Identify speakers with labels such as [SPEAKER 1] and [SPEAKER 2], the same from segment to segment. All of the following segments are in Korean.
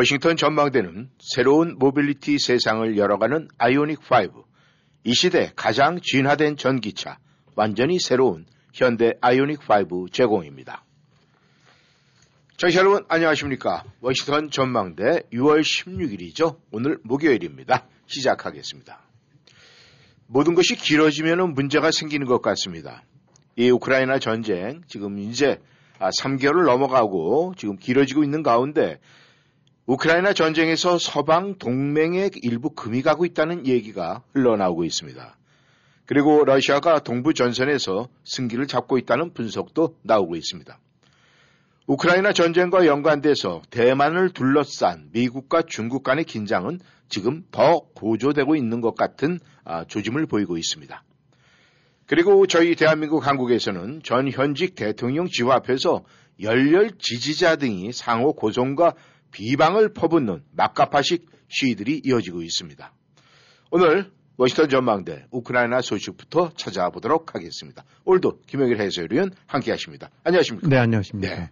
[SPEAKER 1] 워싱턴 전망대는 새로운 모빌리티 세상을 열어가는 아이오닉 5, 이 시대 가장 진화된 전기차, 완전히 새로운 현대 아이오닉 5 제공입니다. 청취자 여러분 안녕하십니까. 워싱턴 전망대 6월 16일이죠. 오늘 목요일입니다. 시작하겠습니다. 모든 것이 길어지면 문제가 생기는 것 같습니다. 이 우크라이나 전쟁 지금 이제 3개월을 넘어가고 지금 길어지고 있는 가운데 우크라이나 전쟁에서 서방 동맹의 일부 금이 가고 있다는 얘기가 흘러나오고 있습니다. 그리고 러시아가 동부 전선에서 승기를 잡고 있다는 분석도 나오고 있습니다. 우크라이나 전쟁과 연관돼서 대만을 둘러싼 미국과 중국 간의 긴장은 지금 더 고조되고 있는 것 같은 아, 조짐을 보이고 있습니다. 그리고 저희 대한민국 한국에서는 전 현직 대통령 지화 앞에서 열렬 지지자 등이 상호 고성과 비방을 퍼붓는 막가파식 시위들이 이어지고 있습니다. 오늘 워싱턴 전망대 우크라이나 소식부터 찾아보도록 하겠습니다. 오늘도 김영일 해설위원 함께 하십니다. 안녕하십니까?
[SPEAKER 2] 네, 안녕하십니까?
[SPEAKER 1] 네.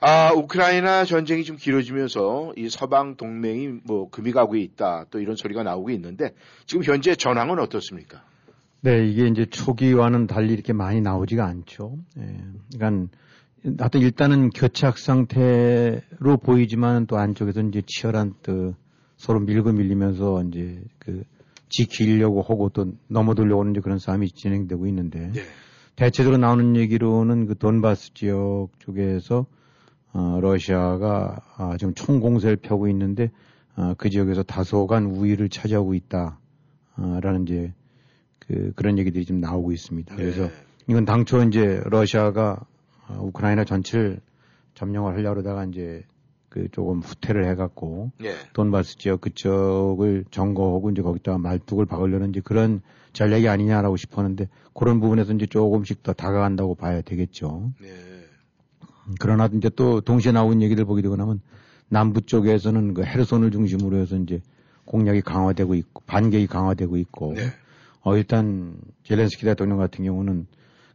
[SPEAKER 1] 아, 우크라이나 전쟁이 좀 길어지면서 이 서방 동맹이 뭐 금이 가고 있다 또 이런 소리가 나오고 있는데 지금 현재 전황은 어떻습니까?
[SPEAKER 2] 네, 이게 이제 초기와는 달리 이렇게 많이 나오지가 않죠. 예. 그러니까 하여튼 일단은 교착 상태로 보이지만 또 안쪽에서 이제 치열한 또 서로 밀고 밀리면서 이제 그 지키려고 하고 또 넘어들려고 하는 그런 싸움이 진행되고 있는데 네. 대체적으로 나오는 얘기로는 그 돈바스 지역 쪽에서 어, 러시아가 아, 지금 총공세를 펴고 있는데 어, 그 지역에서 다소간 우위를 차지하고 있다라는 이제 그 그런 얘기들이 좀 나오고 있습니다. 네. 그래서 이건 당초 이제 러시아가 어, 우크라이나 전체를 점령을 하려고 하다가 이제 그 조금 후퇴를 해갖고 예. 돈바스 지역 그쪽을 점거하고 이제 거기다가 말뚝을 박으려는 이제 그런 전략이 아니냐라고 싶었는데 그런 부분에서 이제 조금씩 더 다가간다고 봐야 되겠죠. 예. 그러나 이제 또 동시에 나온 얘기들 보게 되고 나면 남부 쪽에서는 그 헤르손을 중심으로 해서 이제 공략이 강화되고 있고 반격이 강화되고 있고 네. 어 일단 젤렌스키 대통령 같은 경우는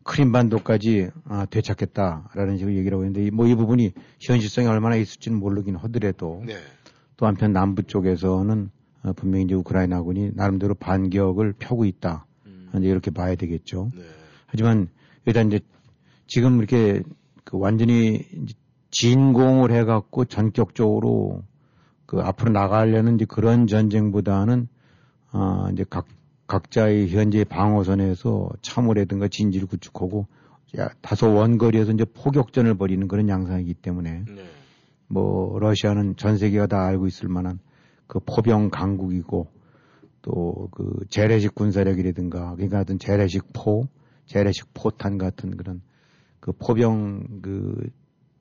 [SPEAKER 2] 크림반도까지 아, 되찾겠다라는 식으로 얘기를 하고 있는데 뭐 이 부분이 현실성이 얼마나 있을지는 모르긴 하더라도 네. 또 한편 남부 쪽에서는 어, 분명히 이제 우크라이나군이 나름대로 반격을 펴고 있다. 음. 이제 이렇게 봐야 되겠죠. 네. 하지만 일단 이제 지금 이렇게 그 완전히 진공을 해갖고 전격적으로 그 앞으로 나가려는 이제 그런 전쟁보다는 어 이제 각 각자의 현재 방어선에서 참호라든가 진지를 구축하고 다소 원거리에서 이제 포격전을 벌이는 그런 양상이기 때문에 네. 뭐 러시아는 전 세계가 다 알고 있을 만한 그 포병 강국이고 또 그 재래식 군사력이라든가 그러니까 어떤 재래식 포, 재래식 포탄 같은 그런 그 포병 그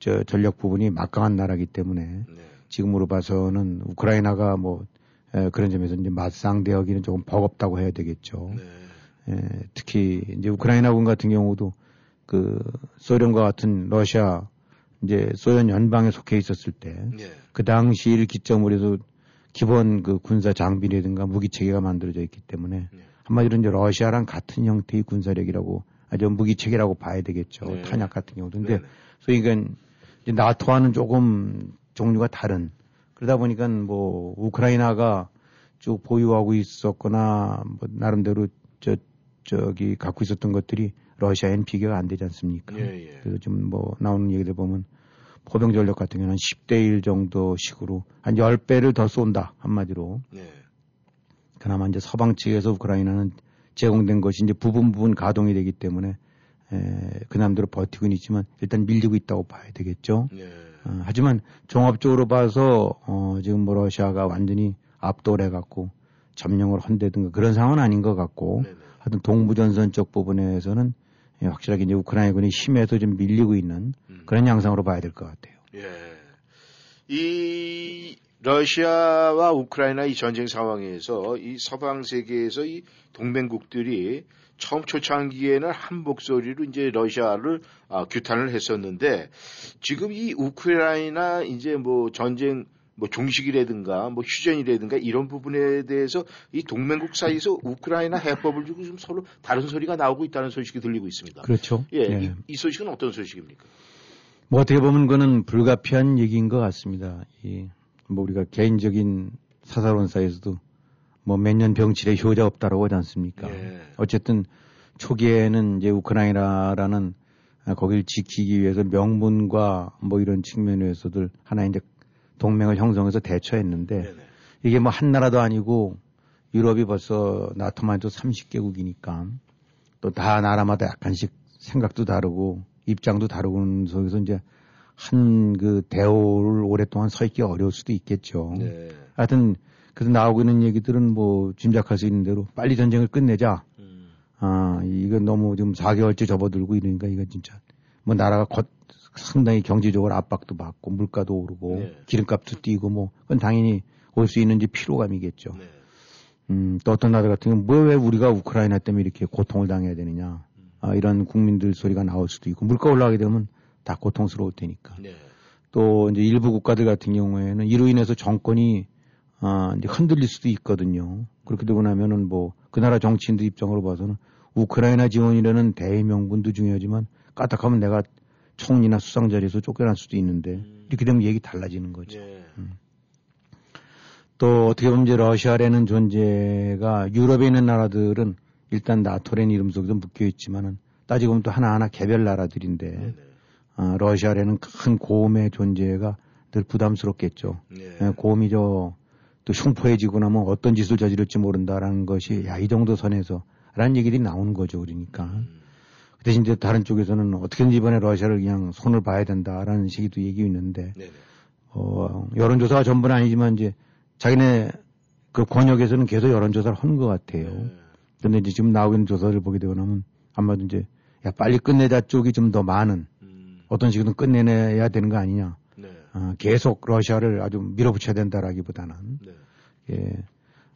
[SPEAKER 2] 저 전력 부분이 막강한 나라기 때문에 네. 지금으로 봐서는 우크라이나가 뭐 에, 그런 점에서 이제 맞상 대하기는 조금 버겁다고 해야 되겠죠. 네. 에, 특히 이제 우크라이나군 같은 경우도 그 소련과 같은 러시아 이제 소련 연방에 속해 있었을 때그 네. 그 당시를 기점으로 해서 기본 그 군사 장비라든가 무기 체계가 만들어져 있기 때문에 네. 한마디로 이제 러시아랑 같은 형태의 군사력이라고 아주 무기 체계라고 봐야 되겠죠. 네. 탄약 같은 경우도. 근데 네. 소위 그러니까 이제 나토와는 조금 종류가 다른 그러다 보니까 뭐 우크라이나가 쭉 보유하고 있었거나 뭐 나름대로 저 저기 갖고 있었던 것들이 러시아엔 비교가 안 되지 않습니까? 예, 예. 그래서 좀뭐 나오는 얘기들 보면 포병 전력 같은 경우는 10대 1 정도 식으로 한 10배를 더 쏜다 한마디로. 예. 그나마 이제 서방 측에서 우크라이나는 제공된 것이 이제 부분 부분 가동이 되기 때문에 에, 그 남대로 버티고 있지만 일단 밀리고 있다고 봐야 되겠죠. 네. 어, 하지만 종합적으로 봐서 어, 지금 뭐 러시아가 완전히 압도를 해갖고 점령을 한다든가 그런 상황은 아닌 것 같고 네네. 하여튼 동부전선 쪽 부분에서는 예, 확실하게 이제 우크라이나군이 힘에서 좀 밀리고 있는 음. 그런 양상으로 봐야 될 것 같아요. 예.
[SPEAKER 1] 이 러시아와 우크라이나 이 전쟁 상황에서 이 서방 세계에서 이 동맹국들이 처음 초창기에는 한 목소리로 이제 러시아를 아, 규탄을 했었는데 지금 이 우크라이나 이제 뭐 전쟁 뭐 종식이라든가 뭐 휴전이라든가 이런 부분에 대해서 이 동맹국 사이에서 우크라이나 해법을 주고 좀 서로 다른 소리가 나오고 있다는 소식이 들리고 있습니다.
[SPEAKER 2] 그렇죠.
[SPEAKER 1] 예,
[SPEAKER 2] 예.
[SPEAKER 1] 이, 이 소식은 어떤 소식입니까?
[SPEAKER 2] 뭐 어떻게 보면 그거는 불가피한 얘기인 것 같습니다. 이, 뭐 우리가 개인적인 사사론사에서도 뭐 몇 년 병치레 효자 없다라고 하지 않습니까?
[SPEAKER 1] 예.
[SPEAKER 2] 어쨌든 초기에는 이제 우크라이나라는 아, 거기를 지키기 위해서 명분과 뭐 이런 측면에서들 하나 이제 동맹을 형성해서 대처했는데
[SPEAKER 1] 네네.
[SPEAKER 2] 이게 뭐 한 나라도 아니고 유럽이 벌써 나토만 해도 30개국이니까 또 다 나라마다 약간씩 생각도 다르고 입장도 다르고 속에서 이제 한 그 대오를 오랫동안 서 있기 어려울 수도 있겠죠.
[SPEAKER 1] 네.
[SPEAKER 2] 하여튼 그래서 나오고 있는 얘기들은 뭐 짐작할 수 있는 대로 빨리 전쟁을 끝내자.
[SPEAKER 1] 음.
[SPEAKER 2] 아, 이거 너무 지금 4개월째 접어들고 이러니까 이거 진짜 뭐 나라가 곧 상당히 경제적으로 압박도 받고 물가도 오르고
[SPEAKER 1] 네.
[SPEAKER 2] 기름값도 뛰고 뭐 그건 당연히 올 수 있는지 피로감이겠죠.
[SPEAKER 1] 네.
[SPEAKER 2] 음, 또 어떤 나라 같은 경우는 뭐 왜 우리가 우크라이나 때문에 이렇게 고통을 당해야 되느냐. 아, 이런 국민들 소리가 나올 수도 있고 물가 올라가게 되면 다 고통스러울 테니까.
[SPEAKER 1] 네.
[SPEAKER 2] 또 이제 일부 국가들 같은 경우에는 이로 인해서 정권이 아, 이제 흔들릴 수도 있거든요. 그렇게 되고 나면은 뭐 그 나라 정치인들 입장으로 봐서는 우크라이나 지원이라는 대의 명분도 중요하지만 까딱하면 내가 총리나 수상 자리에서 쫓겨날 수도 있는데 이렇게 되면 얘기 달라지는 거죠.
[SPEAKER 1] 네.
[SPEAKER 2] 또 어떻게 보면 이제 러시아라는 존재가 유럽에 있는 나라들은 일단 나토라는 이름 속에서 묶여 있지만은 따지고 보면 또 하나하나 개별 나라들인데
[SPEAKER 1] 네네.
[SPEAKER 2] 아, 러시아라는 큰 고음의 존재가 늘 부담스럽겠죠.
[SPEAKER 1] 네.
[SPEAKER 2] 예, 고음이 저, 또 흉포해지고 나면 어떤 짓을 저지를지 모른다라는 것이, 야, 이 정도 선에서, 라는 얘기들이 나오는 거죠, 그러니까. 그 대신 이제 다른 쪽에서는 어떻게든지 이번에 러시아를 그냥 손을 봐야 된다라는 식이도 얘기 있는데,
[SPEAKER 1] 네네.
[SPEAKER 2] 어, 여론조사가 전부는 아니지만 이제 자기네 그 권역에서는 계속 여론조사를 하는 것 같아요.
[SPEAKER 1] 네.
[SPEAKER 2] 근데 이제 지금 나오고 있는 조사를 보게 되고 나면 아마도 이제, 야, 빨리 끝내자 쪽이 좀 더 많은,
[SPEAKER 1] 음.
[SPEAKER 2] 어떤 식으로든 끝내내야 되는 거 아니냐.
[SPEAKER 1] 네.
[SPEAKER 2] 어, 계속 러시아를 아주 밀어붙여야 된다라기보다는
[SPEAKER 1] 네.
[SPEAKER 2] 예,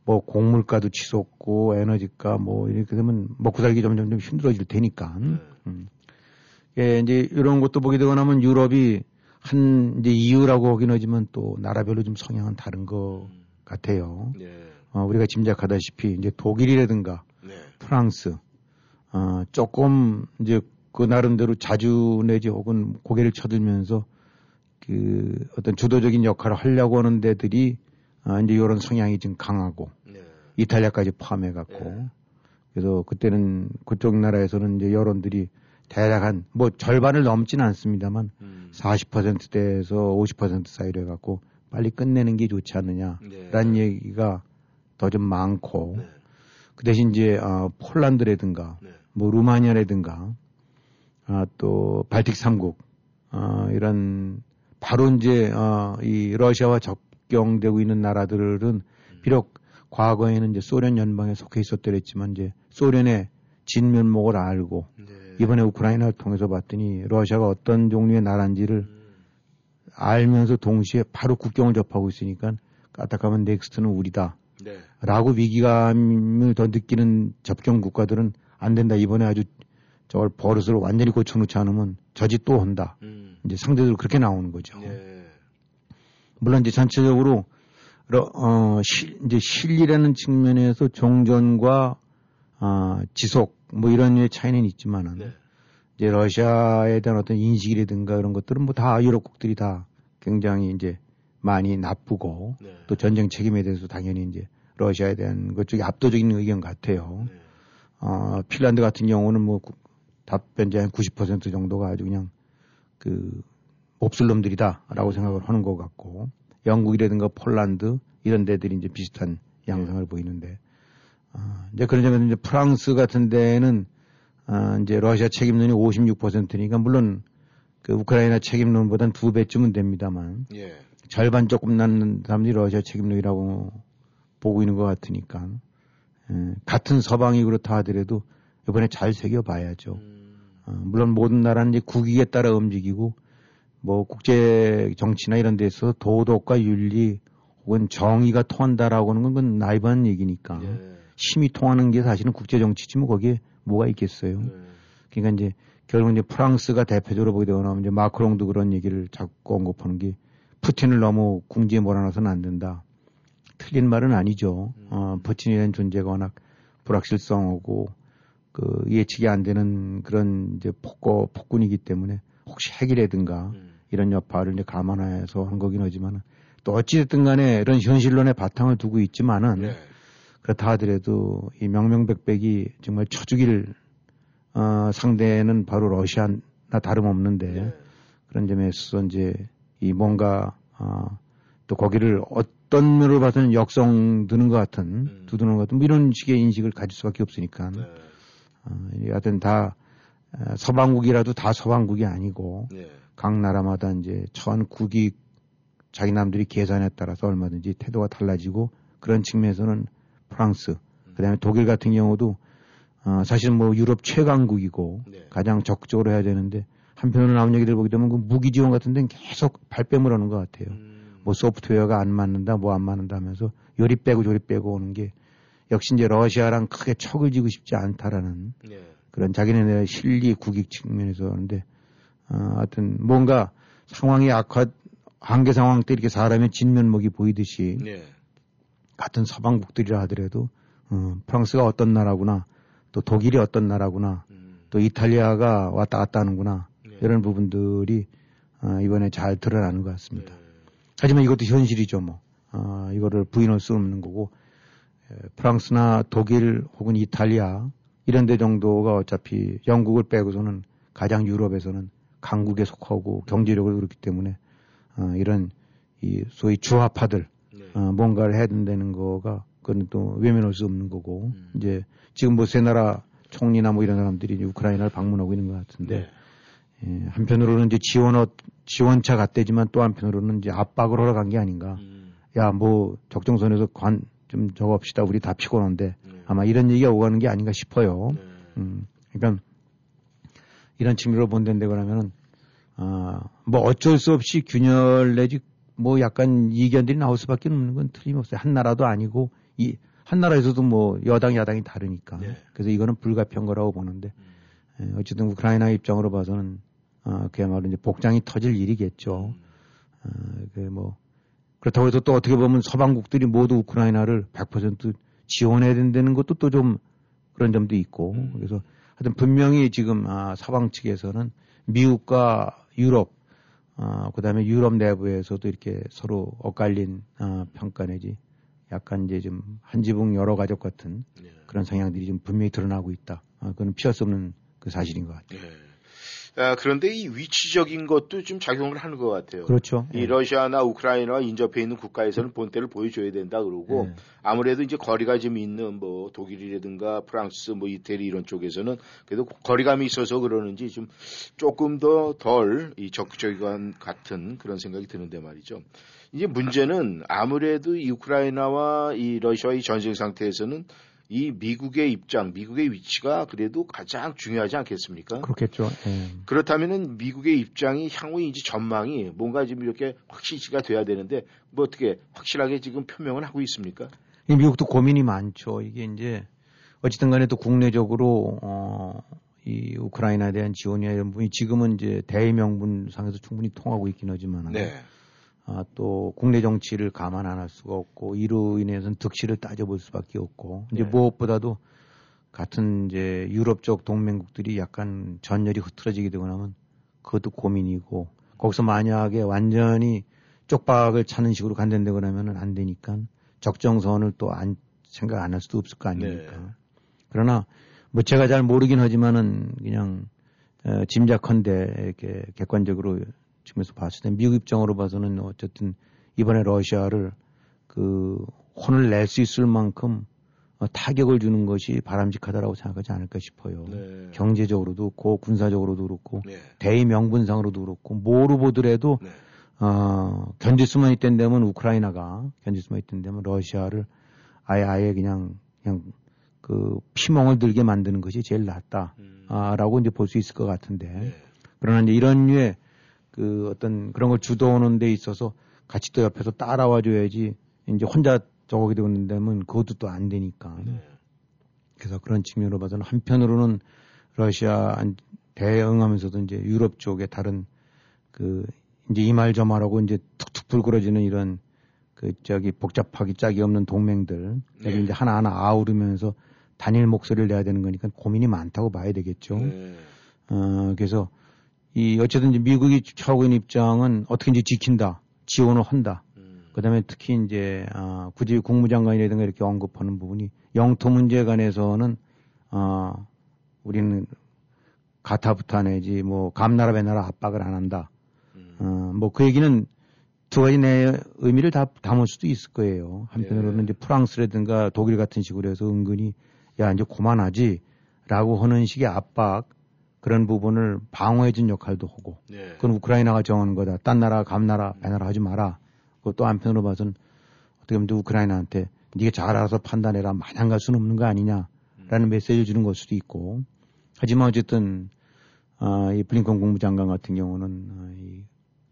[SPEAKER 2] 뭐 곡물가도 치솟고 에너지가 뭐 이렇게 되면 먹고 살기 점점 좀 힘들어질 테니까
[SPEAKER 1] 네.
[SPEAKER 2] 음. 예, 이제 이런 것도 보게 되고 나면 유럽이 한 이제 이유라고 하긴 하지만 또 나라별로 좀 성향은 다른 것 같아요.
[SPEAKER 1] 네.
[SPEAKER 2] 어, 우리가 짐작하다시피 이제 독일이라든가
[SPEAKER 1] 네.
[SPEAKER 2] 프랑스 어, 조금 이제 그 나름대로 자주 내지 혹은 고개를 쳐들면서 그 어떤 주도적인 역할을 하려고 하는 데들이 아, 이제 이런 성향이 좀 강하고
[SPEAKER 1] 네.
[SPEAKER 2] 이탈리아까지 포함해 갖고
[SPEAKER 1] 네.
[SPEAKER 2] 그래서 그때는 그쪽 나라에서는 이제 여론들이 대략 한 뭐 절반을 넘지는 않습니다만
[SPEAKER 1] 음.
[SPEAKER 2] 40%대에서 50% 사이로 해갖고 빨리 끝내는 게 좋지 않느냐라는
[SPEAKER 1] 네.
[SPEAKER 2] 얘기가 더 좀 많고
[SPEAKER 1] 네.
[SPEAKER 2] 그 대신 이제 아, 폴란드라든가
[SPEAKER 1] 네.
[SPEAKER 2] 뭐 루마니아라든가 아, 또 발틱 3국 아, 이런 바로 이제 아, 이 러시아와 접경되고 있는 나라들은 비록 과거에는 이제 소련 연방에 속해 있었더랬지만 이제 소련의 진면목을 알고
[SPEAKER 1] 네.
[SPEAKER 2] 이번에 우크라이나를 통해서 봤더니 러시아가 어떤 종류의 나라인지를
[SPEAKER 1] 음.
[SPEAKER 2] 알면서 동시에 바로 국경을 접하고 있으니까 까딱하면 next는 우리다.
[SPEAKER 1] 네.
[SPEAKER 2] 라고 위기감을 더 느끼는 접경 국가들은 안 된다. 이번에 아주 저걸 버릇을 완전히 고쳐놓지 않으면 저짓 또 온다.
[SPEAKER 1] 음.
[SPEAKER 2] 이제 상대적으로 그렇게 나오는 거죠.
[SPEAKER 1] 네.
[SPEAKER 2] 물론 이제 전체적으로 러- 어, 실, 이제 실리라는 측면에서 종전과 아, 지속 뭐 이런 차이는 있지만은
[SPEAKER 1] 네.
[SPEAKER 2] 이제 러시아에 대한 어떤 인식이라든가 이런 것들은 뭐 다 유럽국들이 다 굉장히 이제 많이 나쁘고
[SPEAKER 1] 네.
[SPEAKER 2] 또 전쟁 책임에 대해서 당연히 이제 러시아에 대한 것 쪽이 압도적인 의견 같아요.
[SPEAKER 1] 네.
[SPEAKER 2] 어, 핀란드 같은 경우는 뭐 구- 답변자 한 90% 정도가 아주 그냥 그 몹쓸 놈들이다라고 생각을 하는 것 같고 영국이라든가 폴란드 이런 데들이 이제 비슷한 양상을 보이는데 아, 이제 그런 점에서 이제 프랑스 같은 데는 아, 이제 러시아 책임론이 56%니까 물론 그 우크라이나 책임론보다는 두 배쯤은 됩니다만
[SPEAKER 1] 예.
[SPEAKER 2] 절반 조금 남는 사람들이 러시아 책임론이라고 보고 있는 것 같으니까 예, 같은 서방이 그렇다 하더라도 이번에 잘 새겨봐야죠.
[SPEAKER 1] 음.
[SPEAKER 2] 어, 물론 모든 나라는 이제 국익에 따라 움직이고 뭐 국제 정치나 이런 데서 도덕과 윤리 혹은 정의가 통한다라고 하는 건 나이반 얘기니까
[SPEAKER 1] 네.
[SPEAKER 2] 힘이 통하는 게 사실은 국제 정치지 뭐 거기에 뭐가 있겠어요.
[SPEAKER 1] 네.
[SPEAKER 2] 그러니까 이제 결국 이제 프랑스가 대표적으로 보게 되거나 이제 마크롱도 그런 얘기를 자꾸 언급하는 게 푸틴을 너무 궁지에 몰아넣어서는 안 된다. 틀린 말은 아니죠.
[SPEAKER 1] 음.
[SPEAKER 2] 어, 푸틴이라는 존재가 워낙 불확실성하고 그 예측이 안 되는 그런 이제 폭거 폭군이기 때문에 혹시 핵이라든가
[SPEAKER 1] 음.
[SPEAKER 2] 이런 여파를 이제 감안해서 한 거긴 하지만은 또 어찌됐든 간에 이런 현실론의 바탕을 두고 있지만은
[SPEAKER 1] 네.
[SPEAKER 2] 그렇다 하더라도 이 명명백백이 정말 쳐죽일 어, 상대는 바로 러시아나 다름없는데
[SPEAKER 1] 네.
[SPEAKER 2] 그런 점에 있어서 이제 이 뭔가 어, 또 거기를 어떤 면으로 봐서는 역성 드는 것 같은
[SPEAKER 1] 음.
[SPEAKER 2] 두드는 것 같은 뭐 이런 식의 인식을 가질 수밖에 없으니까
[SPEAKER 1] 네.
[SPEAKER 2] 어, 여하튼 다 어, 서방국이라도 다 서방국이 아니고
[SPEAKER 1] 네.
[SPEAKER 2] 각 나라마다 이제 처한 국이 자기 남들이 계산에 따라서 얼마든지 태도가 달라지고 그런 측면에서는 프랑스, 그다음에 독일 같은 경우도 어, 사실 뭐 유럽 최강국이고
[SPEAKER 1] 네.
[SPEAKER 2] 가장 적극적으로 해야 되는데 한편으로 나온 얘기들 보게 되면 그 무기 지원 같은 데는 계속 발뺌을 하는 것 같아요.
[SPEAKER 1] 음.
[SPEAKER 2] 뭐 소프트웨어가 안 맞는다, 뭐 안 맞는다 하면서 요리 빼고 조리 빼고 오는 게 역시 이제 러시아랑 크게 척을 지고 싶지 않다라는
[SPEAKER 1] 네.
[SPEAKER 2] 그런 자기네들의 실리 국익 측면에서 하는데 어, 하여튼 뭔가 상황이 악화 한계 상황 때 이렇게 사람의 진면목이 보이듯이
[SPEAKER 1] 네.
[SPEAKER 2] 같은 서방국들이라 하더라도 어, 프랑스가 어떤 나라구나 또 독일이 어떤 나라구나
[SPEAKER 1] 음.
[SPEAKER 2] 또 이탈리아가 왔다 갔다 하는구나
[SPEAKER 1] 네.
[SPEAKER 2] 이런 부분들이 어, 이번에 잘 드러나는 것 같습니다.
[SPEAKER 1] 네.
[SPEAKER 2] 하지만 이것도 현실이죠 뭐 어, 이거를 부인할 수 없는 거고 에, 프랑스나 독일 혹은 이탈리아 이런 데 정도가 어차피 영국을 빼고서는 가장 유럽에서는 강국에 속하고 경제력을 그렇기 때문에 어, 이런 이 소위 주화파들
[SPEAKER 1] 네.
[SPEAKER 2] 어, 뭔가를 해야 된다는 거가 그건 또 외면할 수 없는 거고
[SPEAKER 1] 음.
[SPEAKER 2] 이제 지금 뭐 세 나라 총리나 뭐 이런 사람들이 우크라이나를 방문하고 있는 것 같은데
[SPEAKER 1] 네.
[SPEAKER 2] 예, 한편으로는 이제 지원어 지원차 같대지만 또 한편으로는 이제 압박을 하러 간 게 아닌가.
[SPEAKER 1] 음.
[SPEAKER 2] 야뭐 적정선에서 관 좀 합시다. 우리 다 피곤한데
[SPEAKER 1] 네.
[SPEAKER 2] 아마 이런 얘기가 오가는 게 아닌가 싶어요.
[SPEAKER 1] 네.
[SPEAKER 2] 음, 그러니까 이런 측면으로 본다는데 그러면은 아, 뭐 어쩔 수 없이 균열 내지 뭐 약간 이견들이 나올 수밖에 없는 건 틀림없어요. 한 나라도 아니고 이 한 나라에서도 뭐 여당 야당이 다르니까.
[SPEAKER 1] 네.
[SPEAKER 2] 그래서 이거는 불가피한 거라고 보는데
[SPEAKER 1] 음.
[SPEAKER 2] 예, 어쨌든 우크라이나 입장으로 봐서는 아, 그야말로 이제 복장이 터질 일이겠죠. 어, 그뭐 그렇다고 해서 또 어떻게 보면 서방국들이 모두 우크라이나를 100% 지원해야 된다는 것도 또 좀 그런 점도 있고
[SPEAKER 1] 음.
[SPEAKER 2] 그래서 하여튼 분명히 지금 아, 서방 측에서는 미국과 유럽 아, 그다음에 유럽 내부에서도 이렇게 서로 엇갈린 아, 평가 내지 약간 이제 좀 한지붕 여러 가족 같은
[SPEAKER 1] 네.
[SPEAKER 2] 그런 성향들이 좀 분명히 드러나고 있다. 아, 그건 피할 수 없는 그 사실인 것 같아요.
[SPEAKER 1] 네. 아, 그런데 이 위치적인 것도 좀 작용을 하는 것 같아요.
[SPEAKER 2] 그렇죠.
[SPEAKER 1] 이 러시아나 우크라이나와 인접해 있는 국가에서는 본때를 보여줘야 된다 그러고
[SPEAKER 2] 네.
[SPEAKER 1] 아무래도 이제 거리가 좀 있는 뭐 독일이라든가 프랑스 뭐 이태리 이런 쪽에서는 그래도 거리감이 있어서 그러는지 좀 조금 더 덜 이 적극적인 것 같은 그런 생각이 드는데 말이죠. 이제 문제는 아무래도 이 우크라이나와 이 러시아의 전쟁 상태에서는 이 미국의 입장, 미국의 위치가 그래도 가장 중요하지 않겠습니까?
[SPEAKER 2] 그렇겠죠. 예.
[SPEAKER 1] 그렇다면은 미국의 입장이 향후 이제 전망이 뭔가 좀 이렇게 확실시가 돼야 되는데 뭐 어떻게 확실하게 지금 표명을 하고 있습니까?
[SPEAKER 2] 이 미국도 고민이 많죠. 이게 이제 어쨌든 간에 또 국내적으로 어, 이 우크라이나에 대한 지원이나 이런 부분이 지금은 이제 대의 명분상에서 충분히 통하고 있긴 하지만
[SPEAKER 1] 네.
[SPEAKER 2] 아, 또 국내 정치를 감안 안 할 수가 없고 이로 인해서는 득실을 따져볼 수밖에 없고 이제
[SPEAKER 1] 네.
[SPEAKER 2] 무엇보다도 같은 이제 유럽 쪽 동맹국들이 약간 전열이 흐트러지게 되고 나면 그것도 고민이고 거기서 만약에 완전히 쪽박을 찾는 식으로 간다고 하면은 안 되니까 적정선을 또 안 생각 안 할 수도 없을 거 아닙니까.
[SPEAKER 1] 네.
[SPEAKER 2] 그러나 뭐 제가 잘 모르긴 하지만은 그냥 어, 짐작컨대 이렇게 객관적으로 지금에서 봤을 때 미국 입장으로 봐서는 어쨌든 이번에 러시아를 그 혼을 낼 수 있을 만큼 어, 타격을 주는 것이 바람직하다라고 생각하지 않을까 싶어요.
[SPEAKER 1] 네.
[SPEAKER 2] 경제적으로도 그렇고 군사적으로도 그렇고
[SPEAKER 1] 네.
[SPEAKER 2] 대의 명분상으로도 그렇고 뭐로 보더라도
[SPEAKER 1] 네.
[SPEAKER 2] 어, 견딜 수만 있던다면 우크라이나가 견딜 수만 있던다면 러시아를 아예 아예 그냥 그냥 그 피멍을 들게 만드는 것이 제일 낫다.
[SPEAKER 1] 음.
[SPEAKER 2] 아,라고 이제 볼 수 있을 것 같은데.
[SPEAKER 1] 네.
[SPEAKER 2] 그러나 이제 이런 류의 그 어떤 그런 걸 주도하는 데 있어서 같이 또 옆에서 따라와 줘야지 이제 혼자 저거게 되고 있는다면 그것도 또 안 되니까.
[SPEAKER 1] 네.
[SPEAKER 2] 그래서 그런 측면으로 봐서는 한편으로는 러시아 대응하면서도 이제 유럽 쪽에 다른 그 이제 이 말 저 말하고 이제 툭툭 불그러지는 이런 그 저기 복잡하기 짝이 없는 동맹들 네. 이제 하나하나 아우르면서 단일 목소리를 내야 되는 거니까 고민이 많다고 봐야 되겠죠. 네. 어 그래서 이 어쨌든 미국이 하고 있는 입장은 어떻게 이제 지킨다, 지원을 한다. 음. 그다음에 특히 이제 아, 굳이 국무장관이라든가 이렇게 언급하는 부분이 영토 문제에 관해서는 아 우리는 가타부타 내지 뭐 감나라 배나라 압박을 안 한다. 음. 어, 뭐그 얘기는 두 가지 내 의미를 다 담을 수도 있을 거예요. 한편으로는 예. 이제 프랑스라든가 독일 같은 식으로 해서 은근히 야 이제 그만하지라고 하는 식의 압박 그런 부분을 방어해준 역할도 하고 예. 그건 우크라이나가 정하는 거다. 딴 나라 감나라 배나라 하지 마라. 그것도 한편으로 봐서는 어떻게 보면 우크라이나한테 네가 잘 알아서 판단해라 마냥 갈 수는 없는 거 아니냐라는 음. 메시지를 주는 걸 수도 있고 하지만 어쨌든 아, 이 블링컨 국무장관 같은 경우는 아, 이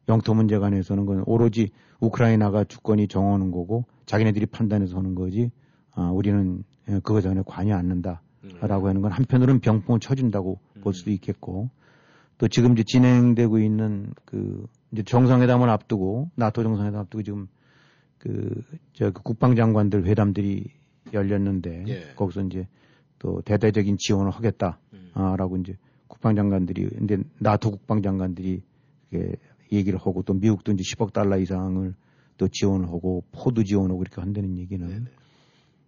[SPEAKER 2] 영토 문제 관해서는 건 오로지 우크라이나가 주권이 정하는 거고 자기네들이 판단해서 하는 거지 아, 우리는 예, 그거 전에 관여 않는다 라고 음. 하는 건 한편으로는 병풍을 쳐준다고 음. 볼 수도 있겠고 또 지금 이제 진행되고 있는 그 이제 정상회담을 앞두고 나토 정상회담 앞두고 지금 그저 그 국방장관들 회담들이 열렸는데 예. 거기서 이제 또 대대적인 지원을 하겠다라고 음. 이제 국방장관들이 근데 나토 국방장관들이 얘기를 하고 또 미국도 이제 10억 달러 이상을 또 지원을 하고 포도 지원하고 이렇게 한다는 얘기는 네네.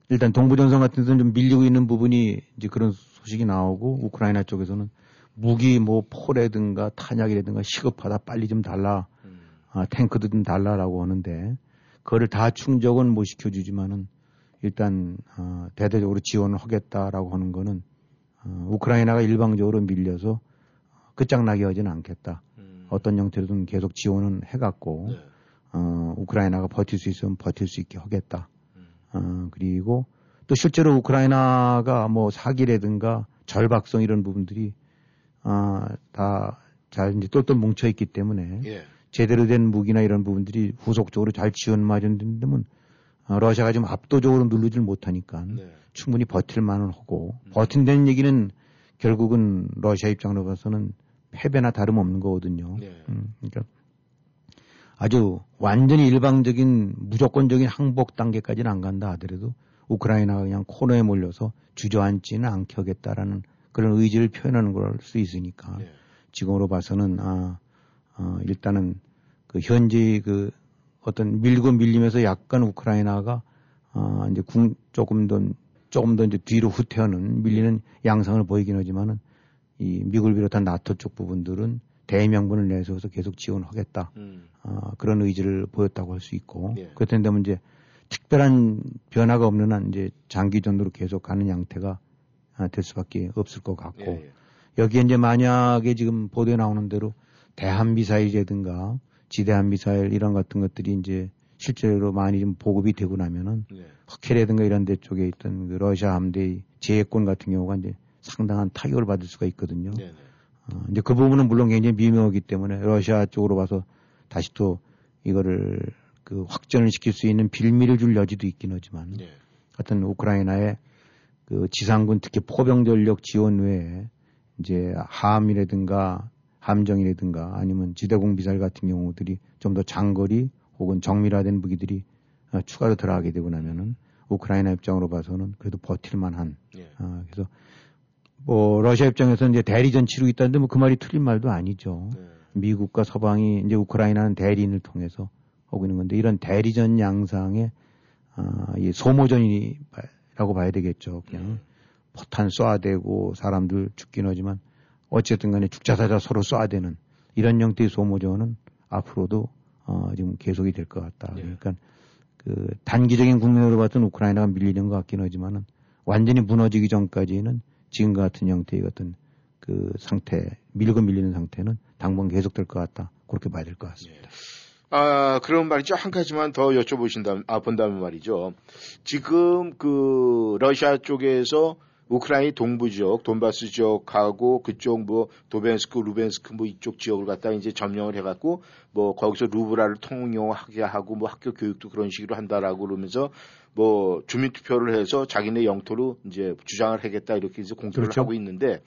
[SPEAKER 2] 일단 동부전선 같은 데는 좀 밀리고 있는 부분이 이제 그런 소식이 나오고 우크라이나 쪽에서는 무기 뭐 포라든가 탄약이라든가 시급하다 빨리 좀 달라 음. 아, 탱크도 좀 달라라고 하는데 그거를 다 충족은 못 시켜주지만은 일단 어, 대대적으로 지원을 하겠다라고 하는 거는 어, 우크라이나가 일방적으로 밀려서 끝장나게 하지는 않겠다. 음. 어떤 형태로든 계속 지원은 해갖고 네. 어, 우크라이나가 버틸 수 있으면 버틸 수 있게 하겠다. 음. 어, 그리고 또 실제로 우크라이나가 뭐 사기라든가 절박성 이런 부분들이 어, 다잘 이제 똘똘 뭉쳐 있기 때문에 예. 제대로 된 무기나 이런 부분들이 후속적으로 잘 지원 맞은다면 어, 러시아가 지금 압도적으로 누르질 못하니까 네. 충분히 버틸 만은 하고 음. 버틴다는 얘기는 결국은 러시아 입장으로 봐서는 패배나 다름없는 거거든요. 네. 음, 그러니까 아주 완전히 일방적인 무조건적인 항복 단계까지는 안 간다 하더라도 우크라이나가 그냥 코너에 몰려서 주저앉지는 않게 하겠다라는 그런 의지를 표현하는 걸 수 있으니까 네. 지금으로 봐서는 아, 어, 일단은 그 현지 그 어떤 밀고 밀리면서 약간 우크라이나가 어, 이제 궁, 조금 더 조금 더 이제 뒤로 후퇴하는 밀리는 양상을 보이긴 하지만은 이 미국을 비롯한 나토 쪽 부분들은 대명분을 내세워서 계속 지원하겠다. 음. 어, 그런 의지를 보였다고 할 수 있고 예. 그렇다면 이제 특별한 변화가 없는 한 이제 장기전으로 계속 가는 양태가 아, 될 수밖에 없을 것 같고 예, 예. 여기에 이제 만약에 지금 보도에 나오는 대로 대한 미사일이라든가 지대한 미사일 이런 같은 것들이 이제 실제로 많이 좀 보급이 되고 나면은 네. 흑해라든가 이런 데 쪽에 있던 그 러시아 함대의 제해권 같은 경우가 이제 상당한 타격을 받을 수가 있거든요. 네, 네. 어, 이제 그 부분은 물론 굉장히 미묘하기 때문에 러시아 쪽으로 봐서 다시 또 이거를 그 확전을 시킬 수 있는 빌미를 줄 여지도 있긴 하지만 네. 하여튼 우크라이나의 그 지상군 특히 포병 전력 지원 외에 이제 함이라든가 함정이라든가 아니면 지대공 미사일 같은 경우들이 좀 더 장거리 혹은 정밀화된 무기들이 어, 추가로 들어가게 되고 나면은 우크라이나 입장으로 봐서는 그래도 버틸 만한. 예. 어, 그래서 뭐 러시아 입장에서는 이제 대리전 치르고 있다는데 뭐 그 말이 틀린 말도 아니죠. 예. 미국과 서방이 이제 우크라이나는 대리인을 통해서 하고 있는 건데 이런 대리전 양상의 아, 이 소모전이라고 봐야 되겠죠. 그냥 예. 포탄 쏴대고 사람들 죽긴 하지만 어쨌든 간에 죽자사자 서로 쏴야 되는 이런 형태의 소모전은 앞으로도 어, 지금 계속이 될 것 같다. 네. 그러니까 그 단기적인 국면으로 봤던 우크라이나가 밀리는 것 같긴 하지만은 완전히 무너지기 전까지는 지금과 같은 형태의 어떤 그 상태, 밀고 밀리는 상태는 당분 계속될 것 같다. 그렇게 봐야 될 것 같습니다. 네.
[SPEAKER 1] 아, 그런 말이죠. 한 가지만 더 여쭤보신다면, 아, 본다면 말이죠. 지금 그 러시아 쪽에서 우크라이나 동부 지역, 돈바스 지역하고 그쪽 뭐 도벤스크, 루벤스크 뭐 이쪽 지역을 갖다 이제 점령을 해갖고 뭐 거기서 루브라를 통용하게 하고 뭐 학교 교육도 그런 식으로 한다라고 그러면서 뭐 주민 투표를 해서 자기네 영토로 이제 주장을 하겠다 이렇게 이제 공표를
[SPEAKER 2] 그렇죠.
[SPEAKER 1] 하고 있는데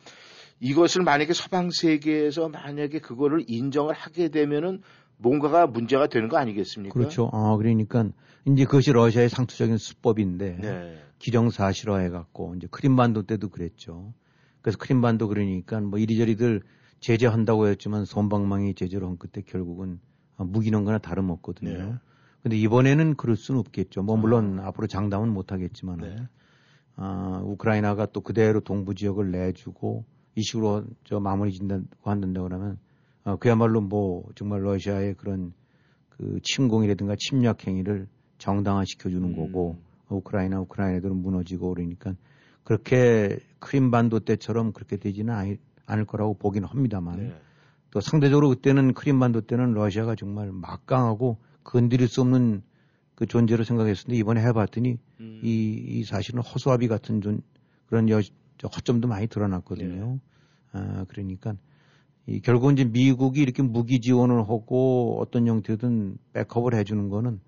[SPEAKER 1] 이것을 만약에 서방 세계에서 만약에 그거를 인정을 하게 되면은 뭔가가 문제가 되는 거 아니겠습니까?
[SPEAKER 2] 그렇죠. 어, 그러니까 이제 그것이 러시아의 상투적인 수법인데
[SPEAKER 1] 네.
[SPEAKER 2] 기정사실화 해 갖고 이제 크림반도 때도 그랬죠. 그래서 크림반도 그러니까 뭐 이리저리들 제재한다고 했지만 손방망이 제재로 한 끝에 결국은 아, 무기는 거나 다름없거든요.
[SPEAKER 1] 네.
[SPEAKER 2] 근데 이번에는 그럴 수는 없겠죠. 뭐 물론 앞으로 장담은 못 하겠지만
[SPEAKER 1] 네.
[SPEAKER 2] 아, 우크라이나가 또 그대로 동부 지역을 내주고 이 식으로 저 마무리 짓는다고 한다고 그러면 어, 그야말로 뭐 정말 러시아의 그런 그 침공이라든가 침략 행위를 정당화시켜 주는
[SPEAKER 1] 음.
[SPEAKER 2] 거고 우크라이나 우크라이나들은 무너지고 그러니까 그렇게 크림반도 때처럼 그렇게 되지는 아니, 않을 거라고 보긴 합니다만
[SPEAKER 1] 네.
[SPEAKER 2] 또 상대적으로 그때는 크림반도 때는 러시아가 정말 막강하고 건드릴 수 없는 그 존재로 생각했었는데 이번에 해봤더니
[SPEAKER 1] 음.
[SPEAKER 2] 이, 이 사실은 허수아비 같은 존, 그런 여, 저 허점도 많이 드러났거든요.
[SPEAKER 1] 네.
[SPEAKER 2] 아, 그러니까 이 결국은 이제 미국이 이렇게 무기 지원을 하고 어떤 형태든 백업을 해주는 거는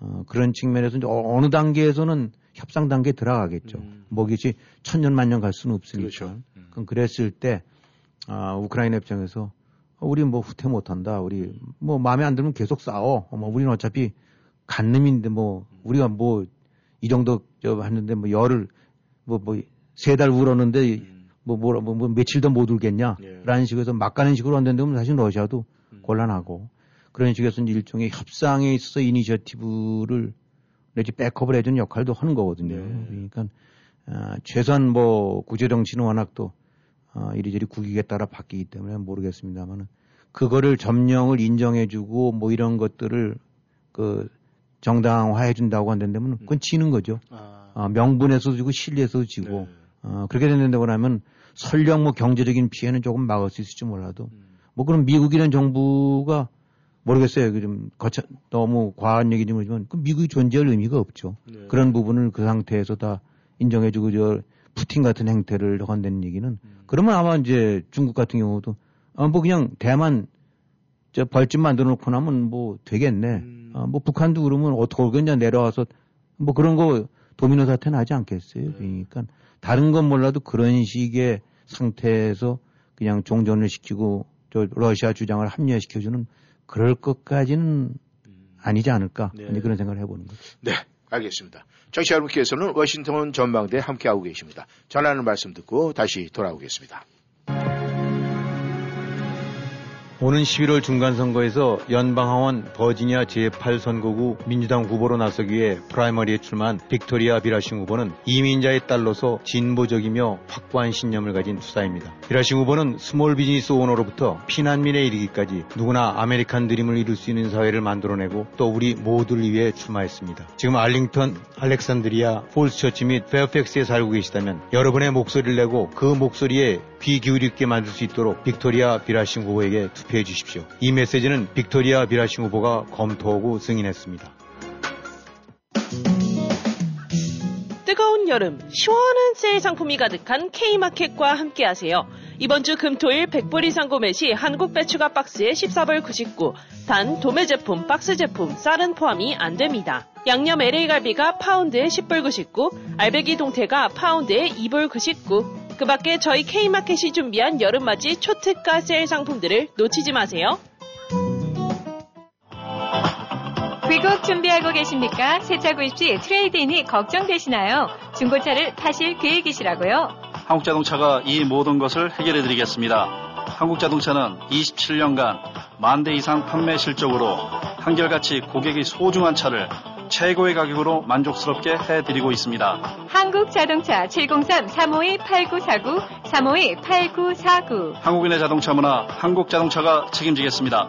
[SPEAKER 2] 어, 그런 측면에서 이제 어- 어느 단계에서는 협상 단계에 들어가겠죠.
[SPEAKER 1] 음.
[SPEAKER 2] 뭐 이것이 천년 만년 갈 수는 없으니까.
[SPEAKER 1] 그렇죠. 음.
[SPEAKER 2] 그럼 그랬을 때 아, 우크라이나 입장에서 어, 우리 뭐 후퇴 못한다. 우리 뭐 마음에 안 들면 계속 싸워. 어, 뭐 우리는 어차피 간 놈인데 뭐 우리가 뭐 이 정도 저 했는데 뭐 열을 뭐 뭐 세 달 울었는데
[SPEAKER 1] 음.
[SPEAKER 2] 뭐, 뭐, 뭐, 뭐 며칠 더못 울겠냐?
[SPEAKER 1] 예.
[SPEAKER 2] 라는 식으로 막 가는 식으로 한다면 사실 러시아도
[SPEAKER 1] 음.
[SPEAKER 2] 곤란하고 그런 식에서 일종의 협상에 있어서 이니셔티브를 내지 백업을 해주는 역할도 하는 거거든요.
[SPEAKER 1] 네.
[SPEAKER 2] 그러니까 아, 최소한 뭐 구조 정치는 워낙 또 아, 이리저리 국익에 따라 바뀌기 때문에 모르겠습니다만은 그거를 점령을 인정해주고 뭐 이런 것들을 그 정당화해 준다고 한다면 그건 지는 거죠.
[SPEAKER 1] 아.
[SPEAKER 2] 아, 명분에서도 지고 실리에서도 지고
[SPEAKER 1] 네.
[SPEAKER 2] 어, 그렇게 된다고 하면 설령 뭐 경제적인 피해는 조금 막을 수 있을지 몰라도
[SPEAKER 1] 음.
[SPEAKER 2] 뭐 그럼 미국이라는 정부가 모르겠어요. 그좀 거쳐 너무 과한 얘기지 모르지만 그 미국이 존재할 의미가 없죠.
[SPEAKER 1] 네.
[SPEAKER 2] 그런 부분을 그 상태에서 다 인정해주고 저 푸틴 같은 행태를 한다는 얘기는
[SPEAKER 1] 음.
[SPEAKER 2] 그러면 아마 이제 중국 같은 경우도 아, 뭐 그냥 대만 저 벌집 만들어 놓고 나면 뭐 되겠네.
[SPEAKER 1] 음.
[SPEAKER 2] 아, 뭐 북한도 그러면 어떻게 그냥 내려와서 뭐 그런 거 도미노 사태 나지 않겠어요.
[SPEAKER 1] 네.
[SPEAKER 2] 그러니까 다른 건 몰라도 그런 식의 상태에서 그냥 종전을 시키고 저 러시아 주장을 합리화시켜주는 그럴 것까지는 아니지 않을까
[SPEAKER 1] 네.
[SPEAKER 2] 그런 생각을 해보는 거죠.
[SPEAKER 1] 네, 알겠습니다. 청취자 여러분께서는 워싱턴 전망대 함께하고 계십니다. 전하는 말씀 듣고 다시 돌아오겠습니다.
[SPEAKER 2] 오는 11월 중간선거에서 연방하원 버지니아 제8선거구 민주당 후보로 나서기 위해 primary에 출마한 빅토리아 비라싱 후보는 이민자의 딸로서 진보적이며 확고한 신념을 가진 투사입니다. 비라싱 후보는 small business owner로부터 피난민에 이르기까지 누구나 아메리칸 드림을 이룰 수 있는 사회를 만들어내고 또 우리 모두를 위해 출마했습니다. 지금 알링턴, 알렉산드리아, 폴스처치 및 페어팩스에 살고 계시다면 여러분의 목소리를 내고 그 목소리에 귀 기울이게 만들 수 있도록 빅토리아 비라싱 후보에게 투표해 주십시오. 이 메시지는 빅토리아 비라싱 후보가 검토하고 승인했습니다.
[SPEAKER 3] 뜨거운 여름, 시원한 세일 상품이 가득한 K마켓과 함께하세요. 이번 주 금토일 100불 이상 구매 시 한국 배추가 박스에 14불 99, 단 도매 제품, 박스 제품, 쌀은 포함이 안 됩니다. 양념 LA갈비가 파운드에 10불 99, 알배기 동태가 파운드에 2불 99. 그 밖에 저희 K마켓이 준비한 여름맞이 초특가 세일 상품들을 놓치지 마세요.
[SPEAKER 4] 귀국 준비하고 계십니까? 새 차 구입 시 트레이드인이 걱정되시나요? 중고차를 파실 계획이시라고요?
[SPEAKER 5] 한국자동차가 이 모든 것을 해결해 드리겠습니다. 한국자동차는 27년간 만 대 이상 판매 실적으로 한결같이 고객이 소중한 차를 최고의 가격으로 만족스럽게 해드리고 있습니다.
[SPEAKER 4] 한국자동차 703-352-8949, 352-8949.
[SPEAKER 5] 한국인의 자동차 문화, 한국자동차가 책임지겠습니다.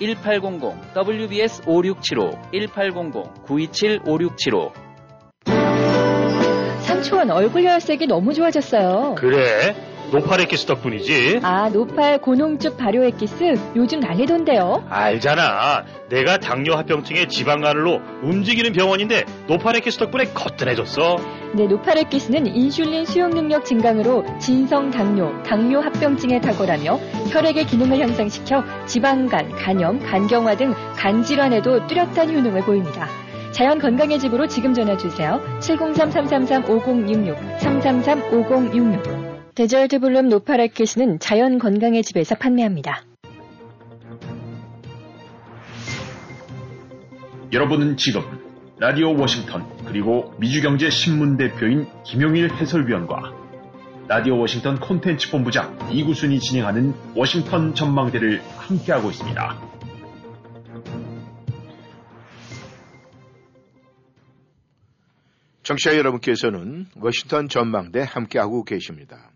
[SPEAKER 6] 1800 WBS 5675 1800 927 5675
[SPEAKER 4] 삼촌 얼굴 혈색이 너무 좋아졌어요.
[SPEAKER 7] 그래? 노팔 엑기스 덕분이지.
[SPEAKER 4] 아, 노팔 고농축 발효 엑기스 요즘 난리던데요.
[SPEAKER 7] 알잖아. 내가 당뇨 합병증에 지방간으로 움직이는 병원인데 노팔 엑기스 덕분에 거뜬해졌어.
[SPEAKER 4] 네, 노팔 엑기스는 인슐린 수용 능력 증강으로 진성 당뇨, 당뇨 합병증에 탁월하며 혈액의 기능을 향상시켜 지방간, 간염, 간경화 등 간 질환에도 뚜렷한 효능을 보입니다. 자연 건강의 집으로 지금 전화 주세요. 703-333-5066, 333-5066. 데절트 블룸 노파라켓은 자연 건강의 집에서 판매합니다.
[SPEAKER 7] 여러분은 지금 라디오 워싱턴 그리고 미주경제 신문 대표인 김용일 해설위원과 라디오 워싱턴 콘텐츠 본부장 이구순이 진행하는 워싱턴 전망대를 함께하고 있습니다.
[SPEAKER 1] 청취자 여러분께서는 워싱턴 전망대 함께하고 계십니다.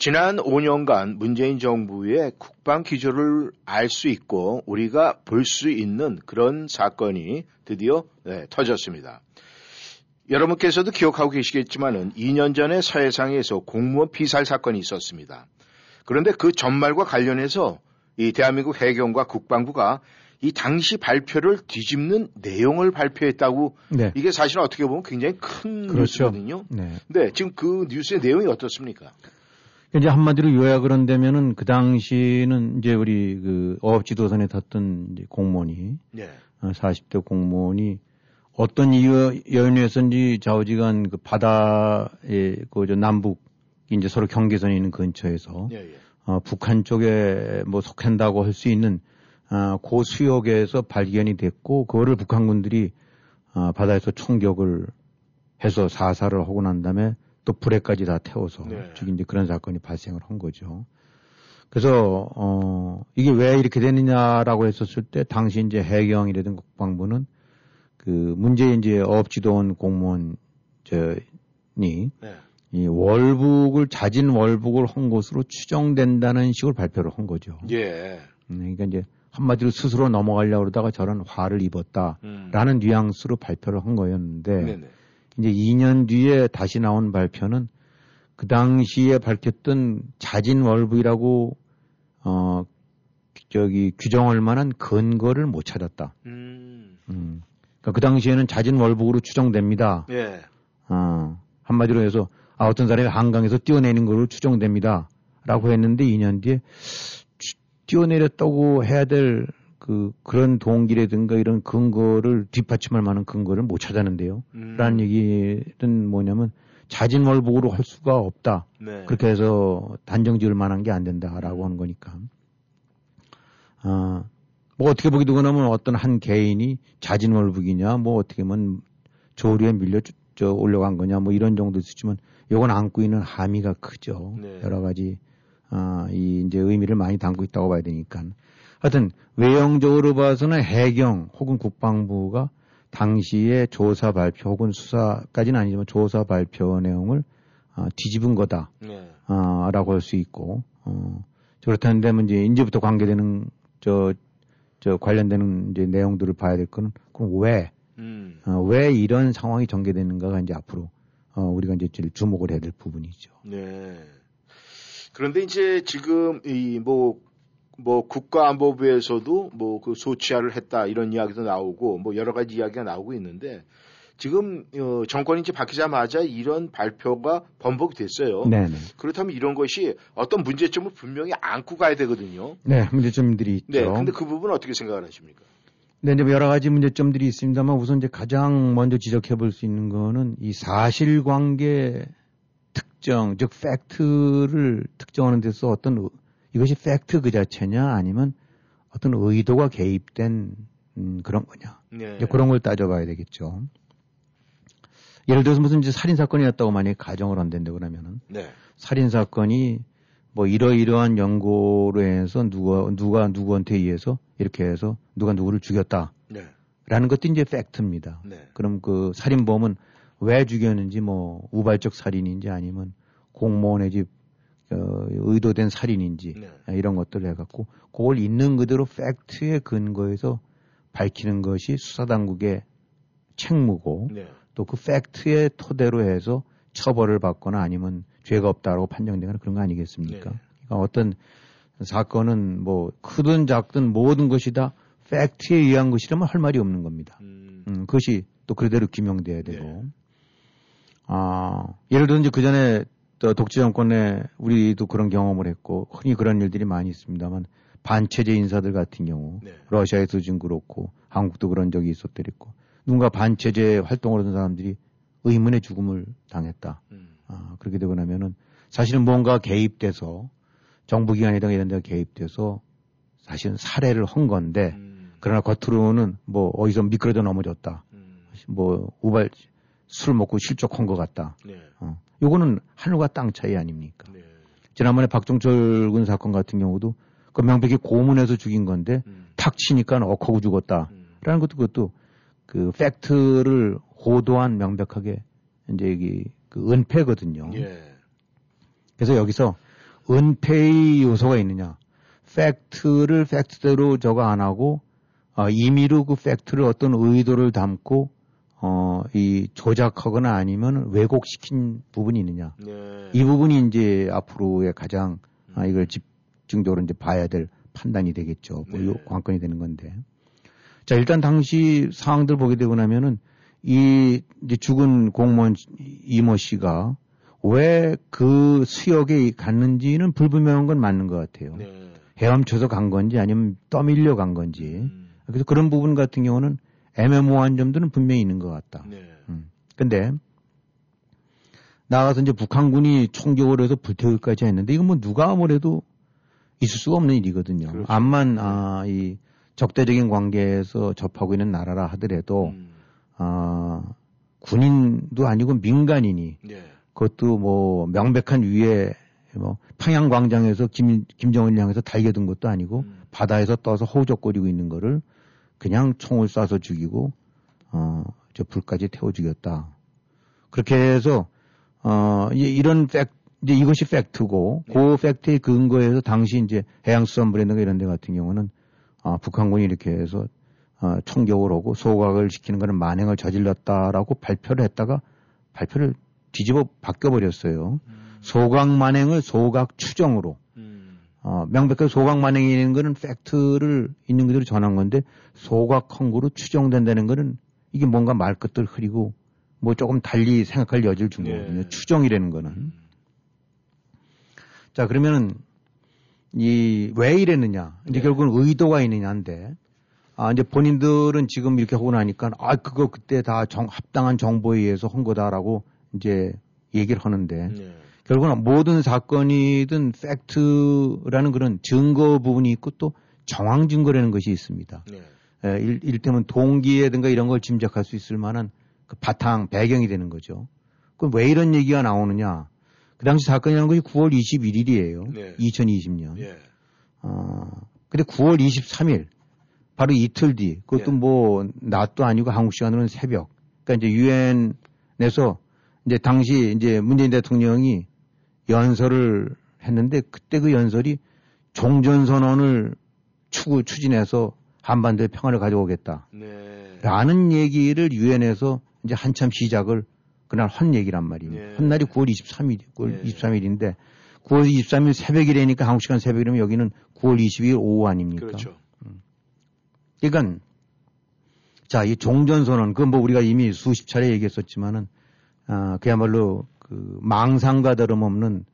[SPEAKER 1] 지난 5년간 문재인 정부의 국방 기조를 알 수 있고 우리가 볼 수 있는 그런 사건이 드디어 네, 터졌습니다. 여러분께서도 기억하고 계시겠지만은 2년 전에 서해상에서 공무원 피살 사건이 있었습니다. 그런데 그 전말과 관련해서 이 대한민국 해경과 국방부가 이 당시 발표를 뒤집는 내용을 발표했다고
[SPEAKER 2] 네.
[SPEAKER 1] 이게 사실은 어떻게 보면 굉장히 큰
[SPEAKER 2] 그렇죠.
[SPEAKER 1] 뉴스거든요.
[SPEAKER 2] 네.
[SPEAKER 1] 네, 지금 그 뉴스의 내용이 어떻습니까?
[SPEAKER 2] 이제 한마디로 요약을 한다면은 그 당시는 이제 우리 그 어업지도선에 탔던 공무원이
[SPEAKER 1] 네.
[SPEAKER 2] 어, 40대 공무원이 어떤 이유 연유에서인지 좌우지간 그 바다의 그저 남북 이제 서로 경계선이 있는 근처에서
[SPEAKER 1] 예, 예.
[SPEAKER 2] 어, 북한 쪽에 뭐 속한다고 할 수 있는 아, 고 수역에서 발견이 됐고 그거를 북한군들이 아, 바다에서 총격을 해서 사살을 하고 난 다음에 또 불에까지 다 태워서
[SPEAKER 1] 네.
[SPEAKER 2] 지금 이제 그런 사건이 발생을 한 거죠. 그래서 어 이게 왜 이렇게 되느냐라고 했었을 때 당시 이제 해경이라든 국방부는 그 문제 이제 어업지도원 공무원 저니
[SPEAKER 1] 네.
[SPEAKER 2] 이 월북을 자진 월북을 한 것으로 추정된다는 식으로 발표를 한 거죠.
[SPEAKER 1] 예.
[SPEAKER 2] 음, 그러니까 이제 한마디로 스스로 넘어가려고 그러다가 저런 화를 입었다라는
[SPEAKER 1] 음.
[SPEAKER 2] 뉘앙스로 발표를 한 거였는데
[SPEAKER 1] 네네.
[SPEAKER 2] 이제 2년 뒤에 다시 나온 발표는 그 당시에 밝혔던 자진 월북이라고 어 저기 규정할 만한 근거를 못 찾았다.
[SPEAKER 1] 음.
[SPEAKER 2] 음. 그러니까 그 당시에는 자진 월북으로 추정됩니다.
[SPEAKER 1] 예.
[SPEAKER 2] 어, 한마디로 해서 아, 어떤 사람이 한강에서 뛰어내는 걸로 추정됩니다. 라고 했는데 2년 뒤에 추- 뛰어내렸다고 해야 될 그, 그런 동기라든가 이런 근거를 뒷받침할 만한 근거를 못 찾았는데요.
[SPEAKER 1] 음.
[SPEAKER 2] 라는 얘기는 뭐냐면 자진월북으로 할 수가 없다.
[SPEAKER 1] 네.
[SPEAKER 2] 그렇게 해서 단정 지을 만한 게 안 된다라고 하는 거니까. 아, 뭐 어떻게 보기도 그러면 어떤 한 개인이 자진월북이냐, 뭐 어떻게 보면 조류에 밀려 쭉- 저 올라간 거냐, 뭐 이런 정도 있었지만 요건 안고 있는 함의가 크죠.
[SPEAKER 1] 네.
[SPEAKER 2] 여러 가지, 아, 이 이제 의미를 많이 담고 있다고 봐야 되니까. 하여튼 외형적으로 봐서는 해경 혹은 국방부가 당시에 조사 발표 혹은 수사까지는 아니지만 조사 발표 내용을 아, 뒤집은 거다.
[SPEAKER 1] 네.
[SPEAKER 2] 아, 라고 할수 있고, 어, 그렇다는데, 뭐 이제, 이제부터 관계되는, 저, 저 관련되는 이제 내용들을 봐야 될 거는, 그럼 왜,
[SPEAKER 1] 음.
[SPEAKER 2] 어, 왜 이런 상황이 전개되는가가 이제 앞으로, 어, 우리가 이제 주목을 해야 될 부분이죠.
[SPEAKER 1] 네. 그런데 이제 지금 이 뭐, 뭐 국가안보부에서도 뭐 그 소치하를 했다 이런 이야기도 나오고 뭐 여러 가지 이야기가 나오고 있는데 지금 어, 정권이 이제 바뀌자마자 이런 발표가 번복됐어요.
[SPEAKER 2] 네네.
[SPEAKER 1] 그렇다면 이런 것이 어떤 문제점을 분명히 안고 가야 되거든요.
[SPEAKER 2] 네, 문제점들이 있죠.
[SPEAKER 1] 네. 근데 그 부분은 어떻게 생각을 하십니까?
[SPEAKER 2] 네, 이제 여러 가지 문제점들이 있습니다만 우선 이제 가장 먼저 지적해 볼 수 있는 거는 이 사실관계 특정, 즉 팩트를 특정하는 데서 어떤 의- 이것이 팩트 그 자체냐 아니면 어떤 의도가 개입된 음, 그런 거냐.
[SPEAKER 1] 네.
[SPEAKER 2] 이제 그런 걸 따져봐야 되겠죠. 예를 들어서 무슨 이제 살인 사건이었다고 만약에 가정을 한다는데 그러면은
[SPEAKER 1] 네.
[SPEAKER 2] 살인 사건이 뭐 이러이러한 연고로 해서 누가 누가 누구한테 의해서 이렇게 해서 누가 누구를 죽였다.
[SPEAKER 1] 네.
[SPEAKER 2] 라는 것도 이제 팩트입니다.
[SPEAKER 1] 네.
[SPEAKER 2] 그럼 그 살인범은 왜 죽였는지 뭐 우발적 살인인지 아니면 공무원의 집 어, 의도된 살인인지
[SPEAKER 1] 네.
[SPEAKER 2] 이런 것들을 해갖고 그걸 있는 그대로 팩트에 근거해서 밝히는 것이 수사당국의 책무고
[SPEAKER 1] 네.
[SPEAKER 2] 또그 팩트의 토대로 해서 처벌을 받거나 아니면 죄가 없다라고 판정되거나 그런 거 아니겠습니까?
[SPEAKER 1] 네.
[SPEAKER 2] 그러니까 어떤 사건은 뭐 크든 작든 모든 것이 다 팩트에 의한 것이라면 할 말이 없는 겁니다.
[SPEAKER 1] 음.
[SPEAKER 2] 음, 그것이 또 그대로 규명돼야 되고.
[SPEAKER 1] 네.
[SPEAKER 2] 아, 예를 들어 이제 그 전에 또 독재 정권에 우리도 그런 경험을 했고 흔히 그런 일들이 많이 있습니다만 반체제 인사들 같은 경우
[SPEAKER 1] 네.
[SPEAKER 2] 러시아에도 좀 그렇고 한국도 그런 적이 있었더랬고 누군가 반체제 활동을 하던 사람들이 의문의 죽음을 당했다.
[SPEAKER 1] 음.
[SPEAKER 2] 아, 그렇게 되고 나면은 사실은 뭔가 개입돼서 정부기관이든 이런 데가 개입돼서 사실은 살해를 한 건데
[SPEAKER 1] 음.
[SPEAKER 2] 그러나 겉으로는 뭐 어디서 미끄러져 넘어졌다.
[SPEAKER 1] 음.
[SPEAKER 2] 뭐 우발 술 먹고 실족한 것 같다.
[SPEAKER 1] 네.
[SPEAKER 2] 어. 요거는 하늘과 땅 차이 아닙니까?
[SPEAKER 1] 네.
[SPEAKER 2] 지난번에 박종철 군 사건 같은 경우도 그 명백히 고문해서 죽인 건데
[SPEAKER 1] 음.
[SPEAKER 2] 탁 치니까 억하고 죽었다.
[SPEAKER 1] 음.
[SPEAKER 2] 라는 것도 그것도 그 팩트를 호도한 명백하게 이제 이게 그 은폐거든요.
[SPEAKER 1] 예.
[SPEAKER 2] 그래서 여기서 은폐의 요소가 있느냐. 팩트를 팩트대로 저거 안 하고 어, 임의로 그 팩트를 어떤 의도를 담고 어, 이 조작하거나 아니면 왜곡시킨 부분이 있느냐.
[SPEAKER 1] 네.
[SPEAKER 2] 이 부분이 이제 앞으로의 가장 아, 이걸 집중적으로 이제 봐야 될 판단이 되겠죠. 뭐
[SPEAKER 1] 네.
[SPEAKER 2] 요 관건이 되는 건데. 자, 일단 당시 상황들 보게 되고 나면은 이 이제 죽은 공무원 이모 씨가 왜 그 수역에 갔는지는 불분명한 건 맞는 것 같아요.
[SPEAKER 1] 네.
[SPEAKER 2] 헤엄쳐서 간 건지 아니면 떠밀려 간 건지.
[SPEAKER 1] 음.
[SPEAKER 2] 그래서 그런 부분 같은 경우는 애매모호한 점들은 분명히 있는 것 같다.
[SPEAKER 1] 네.
[SPEAKER 2] 음. 근데 나가서 이제 북한군이 총격을 해서 불태우기까지 했는데 이건 뭐 누가 아무래도 있을 수가 없는 일이거든요.
[SPEAKER 1] 그렇죠.
[SPEAKER 2] 암만 아, 이 적대적인 관계에서 접하고 있는 나라라 하더라도
[SPEAKER 1] 음.
[SPEAKER 2] 아, 군인도 아니고 민간인이
[SPEAKER 1] 네.
[SPEAKER 2] 그것도 뭐 명백한 위에 뭐 평양 광장에서 김 김정은을 향해서 달겨든 것도 아니고
[SPEAKER 1] 음.
[SPEAKER 2] 바다에서 떠서 허우적거리고 있는 거를 그냥 총을 쏴서 죽이고 어 저 불까지 태워 죽였다. 그렇게 해서 어 이- 이런 팩 이제 이것이 팩트고 그 팩트에 근거해서 당시 이제 해양수산부라든가 이런 데 같은 경우는 아 북한군이 이렇게 해서 어, 총격을 하고 소각을 시키는 거는 만행을 저질렀다라고 발표를 했다가 발표를 뒤집어 바뀌어 버렸어요. 소각 만행을 소각 추정으로
[SPEAKER 1] 음.
[SPEAKER 2] 어, 명백하게 소각 만행이 있는 거는 팩트를 있는 그대로 전한 건데 소각 헌구로 추정된다는 거는 이게 뭔가 말 끝을 흐리고 뭐 조금 달리 생각할 여지를 준
[SPEAKER 1] 네.
[SPEAKER 2] 거거든요. 추정이라는 거는.
[SPEAKER 1] 음.
[SPEAKER 2] 자, 그러면은 이 왜 이랬느냐? 이제
[SPEAKER 1] 네.
[SPEAKER 2] 결국은 의도가 있느냐인데 아, 이제 본인들은 지금 이렇게 하고 나니까 아, 그거 그때 다 정, 합당한 정보에 의해서 한 거다라고 이제 얘기를 하는데
[SPEAKER 1] 네.
[SPEAKER 2] 결국은 모든 사건이든 팩트라는 그런 증거 부분이 있고 또 정황 증거라는 것이 있습니다.
[SPEAKER 1] 네.
[SPEAKER 2] 에, 일, 일테면 동기라든가 이런 걸 짐작할 수 있을 만한 그 바탕 배경이 되는 거죠. 그럼 왜 이런 얘기가 나오느냐? 그 당시 사건이라는 것이 9월 21일이에요.
[SPEAKER 1] 네.
[SPEAKER 2] 2020년.
[SPEAKER 1] 예.
[SPEAKER 2] 어, 근데 9월 23일 바로 이틀 뒤 그것도
[SPEAKER 1] 예.
[SPEAKER 2] 뭐 낮도 아니고 한국 시간으로는 새벽. 그러니까 이제 유엔에서 이제 당시 이제 문재인 대통령이 연설을 했는데 그때 그 연설이 종전선언을 추구 추진해서 한반도의 평화를 가져오겠다.
[SPEAKER 1] 네.
[SPEAKER 2] 라는 얘기를 유엔에서 이제 한참 시작을 그날 한 얘기란 말입니다.
[SPEAKER 1] 예.
[SPEAKER 2] 한 날이 9월 23일, 9월
[SPEAKER 1] 예.
[SPEAKER 2] 23일인데 9월 23일 새벽이라니까 한국 시간 새벽이라면 여기는 9월 22일 오후 아닙니까?
[SPEAKER 1] 그렇죠.
[SPEAKER 2] 그러니까 자, 이 종전선언 그건 뭐 우리가 이미 수십 차례 얘기했었지만은 아, 그야말로 그 망상과 다름없는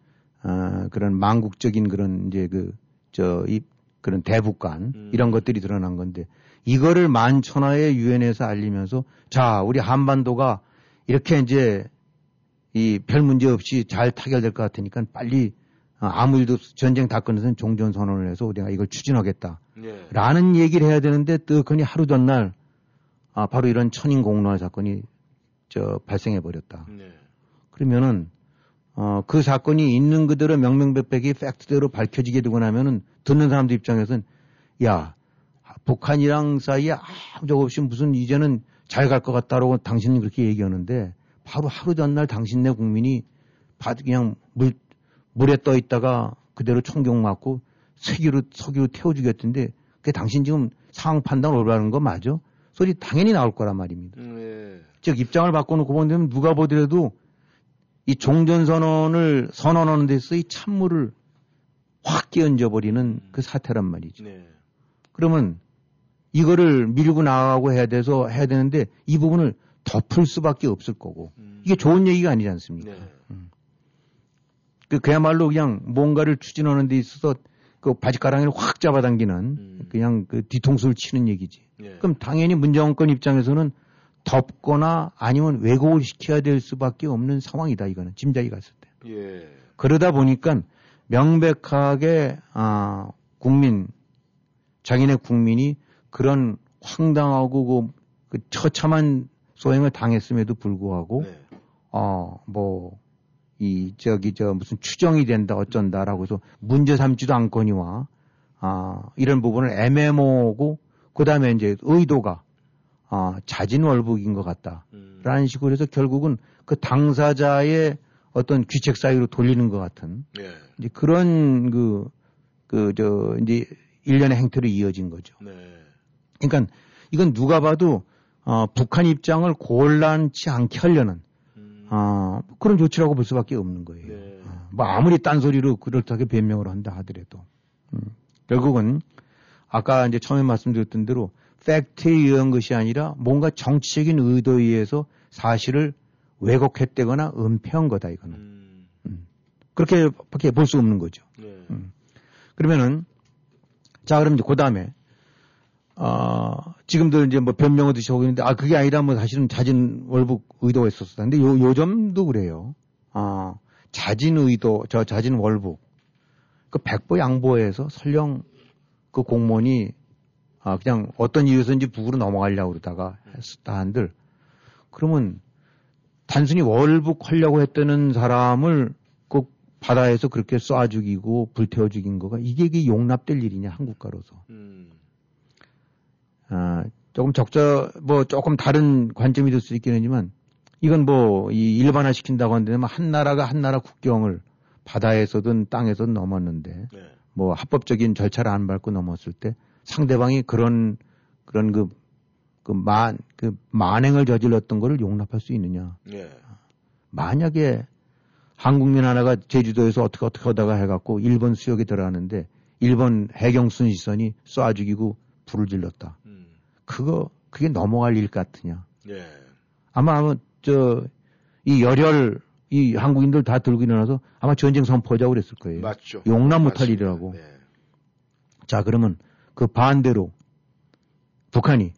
[SPEAKER 2] 아, 그런 망국적인 그런 이제 그 저 이 그런 대북관
[SPEAKER 1] 음.
[SPEAKER 2] 이런 것들이 드러난 건데 이거를 만천하에 유엔에서 알리면서 자, 우리 한반도가 이렇게 이제 이 별 문제 없이 잘 타결될 것 같으니까 빨리 어, 아무 일도 없- 전쟁 다 끝내서는 종전 선언을 해서 우리가 이걸 추진하겠다.
[SPEAKER 1] 예.
[SPEAKER 2] 라는 얘기를 해야 되는데 뜨거니 하루 전날 아, 바로 이런 천인 공로화 사건이 저 발생해 버렸다.
[SPEAKER 1] 네.
[SPEAKER 2] 그러면은 어, 그 사건이 있는 그대로 명명백백이 팩트대로 밝혀지게 되고 나면은 듣는 사람들 입장에서는 야 북한이랑 사이에 아무 적 없이 무슨 이제는 잘 갈 것 같다라고 당신은 그렇게 얘기하는데 바로 하루 전날 당신네 국민이 바- 그냥 물 물에 떠 있다가 그대로 총격 맞고 석유로 석유로 태워 죽였던데 그게 당신 지금 상황 판단 올바른 거 맞아? 소리 당연히 나올 거란 말입니다.
[SPEAKER 1] 예.
[SPEAKER 2] 즉 입장을 바꿔놓고 본다면 누가 보더라도 이 종전선언을 선언하는 데서 이 찬물을 확 끼얹어 버리는 그 사태란 말이죠.
[SPEAKER 1] 네.
[SPEAKER 2] 그러면 이거를 밀고 나가고 해야 돼서 해야 되는데 이 부분을 덮을 수밖에 없을 거고
[SPEAKER 1] 음.
[SPEAKER 2] 이게 좋은 얘기가 아니지 않습니까?
[SPEAKER 1] 네.
[SPEAKER 2] 그 그야말로 그냥 뭔가를 추진하는 데 있어서 그 바지가랑이를 확 잡아당기는
[SPEAKER 1] 음.
[SPEAKER 2] 그냥 그 뒤통수를 치는 얘기지.
[SPEAKER 1] 예.
[SPEAKER 2] 그럼 당연히 문정권 입장에서는 덮거나 아니면 왜곡을 시켜야 될 수밖에 없는 상황이다 이거는 짐작이 갔을 때.
[SPEAKER 1] 예.
[SPEAKER 2] 그러다 보니까 명백하게 아 국민 자기네 국민이 그런 황당하고 그, 그 처참한 소행을 당했음에도 불구하고
[SPEAKER 1] 네.
[SPEAKER 2] 어뭐 이 저기 저 무슨 추정이 된다 어쩐다라고 해서 문제 삼지도 않거니와 아 이런 부분을 애매모호고 그다음에 이제 의도가 아 자진월북인 것 같다 라는
[SPEAKER 1] 음.
[SPEAKER 2] 식으로 해서 결국은 그 당사자의 어떤 귀책 사유로 돌리는 것 같은
[SPEAKER 1] 예.
[SPEAKER 2] 이제 그런 그 그 저 이제 일련의 행태로 이어진 거죠.
[SPEAKER 1] 네.
[SPEAKER 2] 그러니까 이건 누가 봐도 어, 북한 입장을 곤란치 않게 하려는
[SPEAKER 1] 음.
[SPEAKER 2] 어, 그런 조치라고 볼 수밖에 없는 거예요.
[SPEAKER 1] 네.
[SPEAKER 2] 어, 뭐 아무리 딴소리로 그렇다게 변명을 한다 하더라도 음, 결국은 아까 이제 처음에 말씀드렸던 대로 팩트에 의한 것이 아니라 뭔가 정치적인 의도에 의해서 사실을 왜곡했다거나 은폐한 거다 이거는
[SPEAKER 1] 음.
[SPEAKER 2] 그렇게밖에 볼 수 없는 거죠.
[SPEAKER 1] 네.
[SPEAKER 2] 음. 그러면은 자 그럼 이제 그 다음에 어 지금도 이제 뭐 변명을 드시고 있는데 아 그게 아니라 뭐 사실은 자진 월북 의도가 있었어. 근데 요 요점도 그래요. 아 자진 의도 저 자진 월북 그 백보 양보해서 설령 그 공무원이 아 그냥 어떤 이유에서인지 북으로 넘어가려고 그러다가 했다 한들 그러면 단순히 월북하려고 했다는 사람을 꼭 바다에서 그렇게 쏴 죽이고 불태워 죽인 거가 이게, 이게 용납될 일이냐 한국가로서
[SPEAKER 1] 음.
[SPEAKER 2] 아, 조금 적자 뭐 조금 다른 관점이 될 수 있긴 하지만 이건 뭐 이 일반화 시킨다고 한다면 한 나라가 한 나라 국경을 바다에서든 땅에서든 넘었는데
[SPEAKER 1] 네.
[SPEAKER 2] 뭐 합법적인 절차를 안 밟고 넘었을 때 상대방이 그런 그런 그 그 만, 그 만행을 저질렀던 거를 용납할 수 있느냐.
[SPEAKER 1] 예.
[SPEAKER 2] 만약에 한국민 하나가 제주도에서 어떻게 어떻게 하다가 해갖고 일본 수역에 들어가는데 일본 해경 순 시선이 쏴 죽이고 불을 질렀다.
[SPEAKER 1] 음.
[SPEAKER 2] 그거 그게 넘어갈 일 같으냐?
[SPEAKER 1] 예.
[SPEAKER 2] 아마 아마 저 이 열혈 이 한국인들 다 들고 일어나서 아마 전쟁 선포하자고 그랬을 거예요.
[SPEAKER 1] 맞죠.
[SPEAKER 2] 용납 못할. 일이라고.
[SPEAKER 1] 네.
[SPEAKER 2] 자 그러면 그 반대로 북한이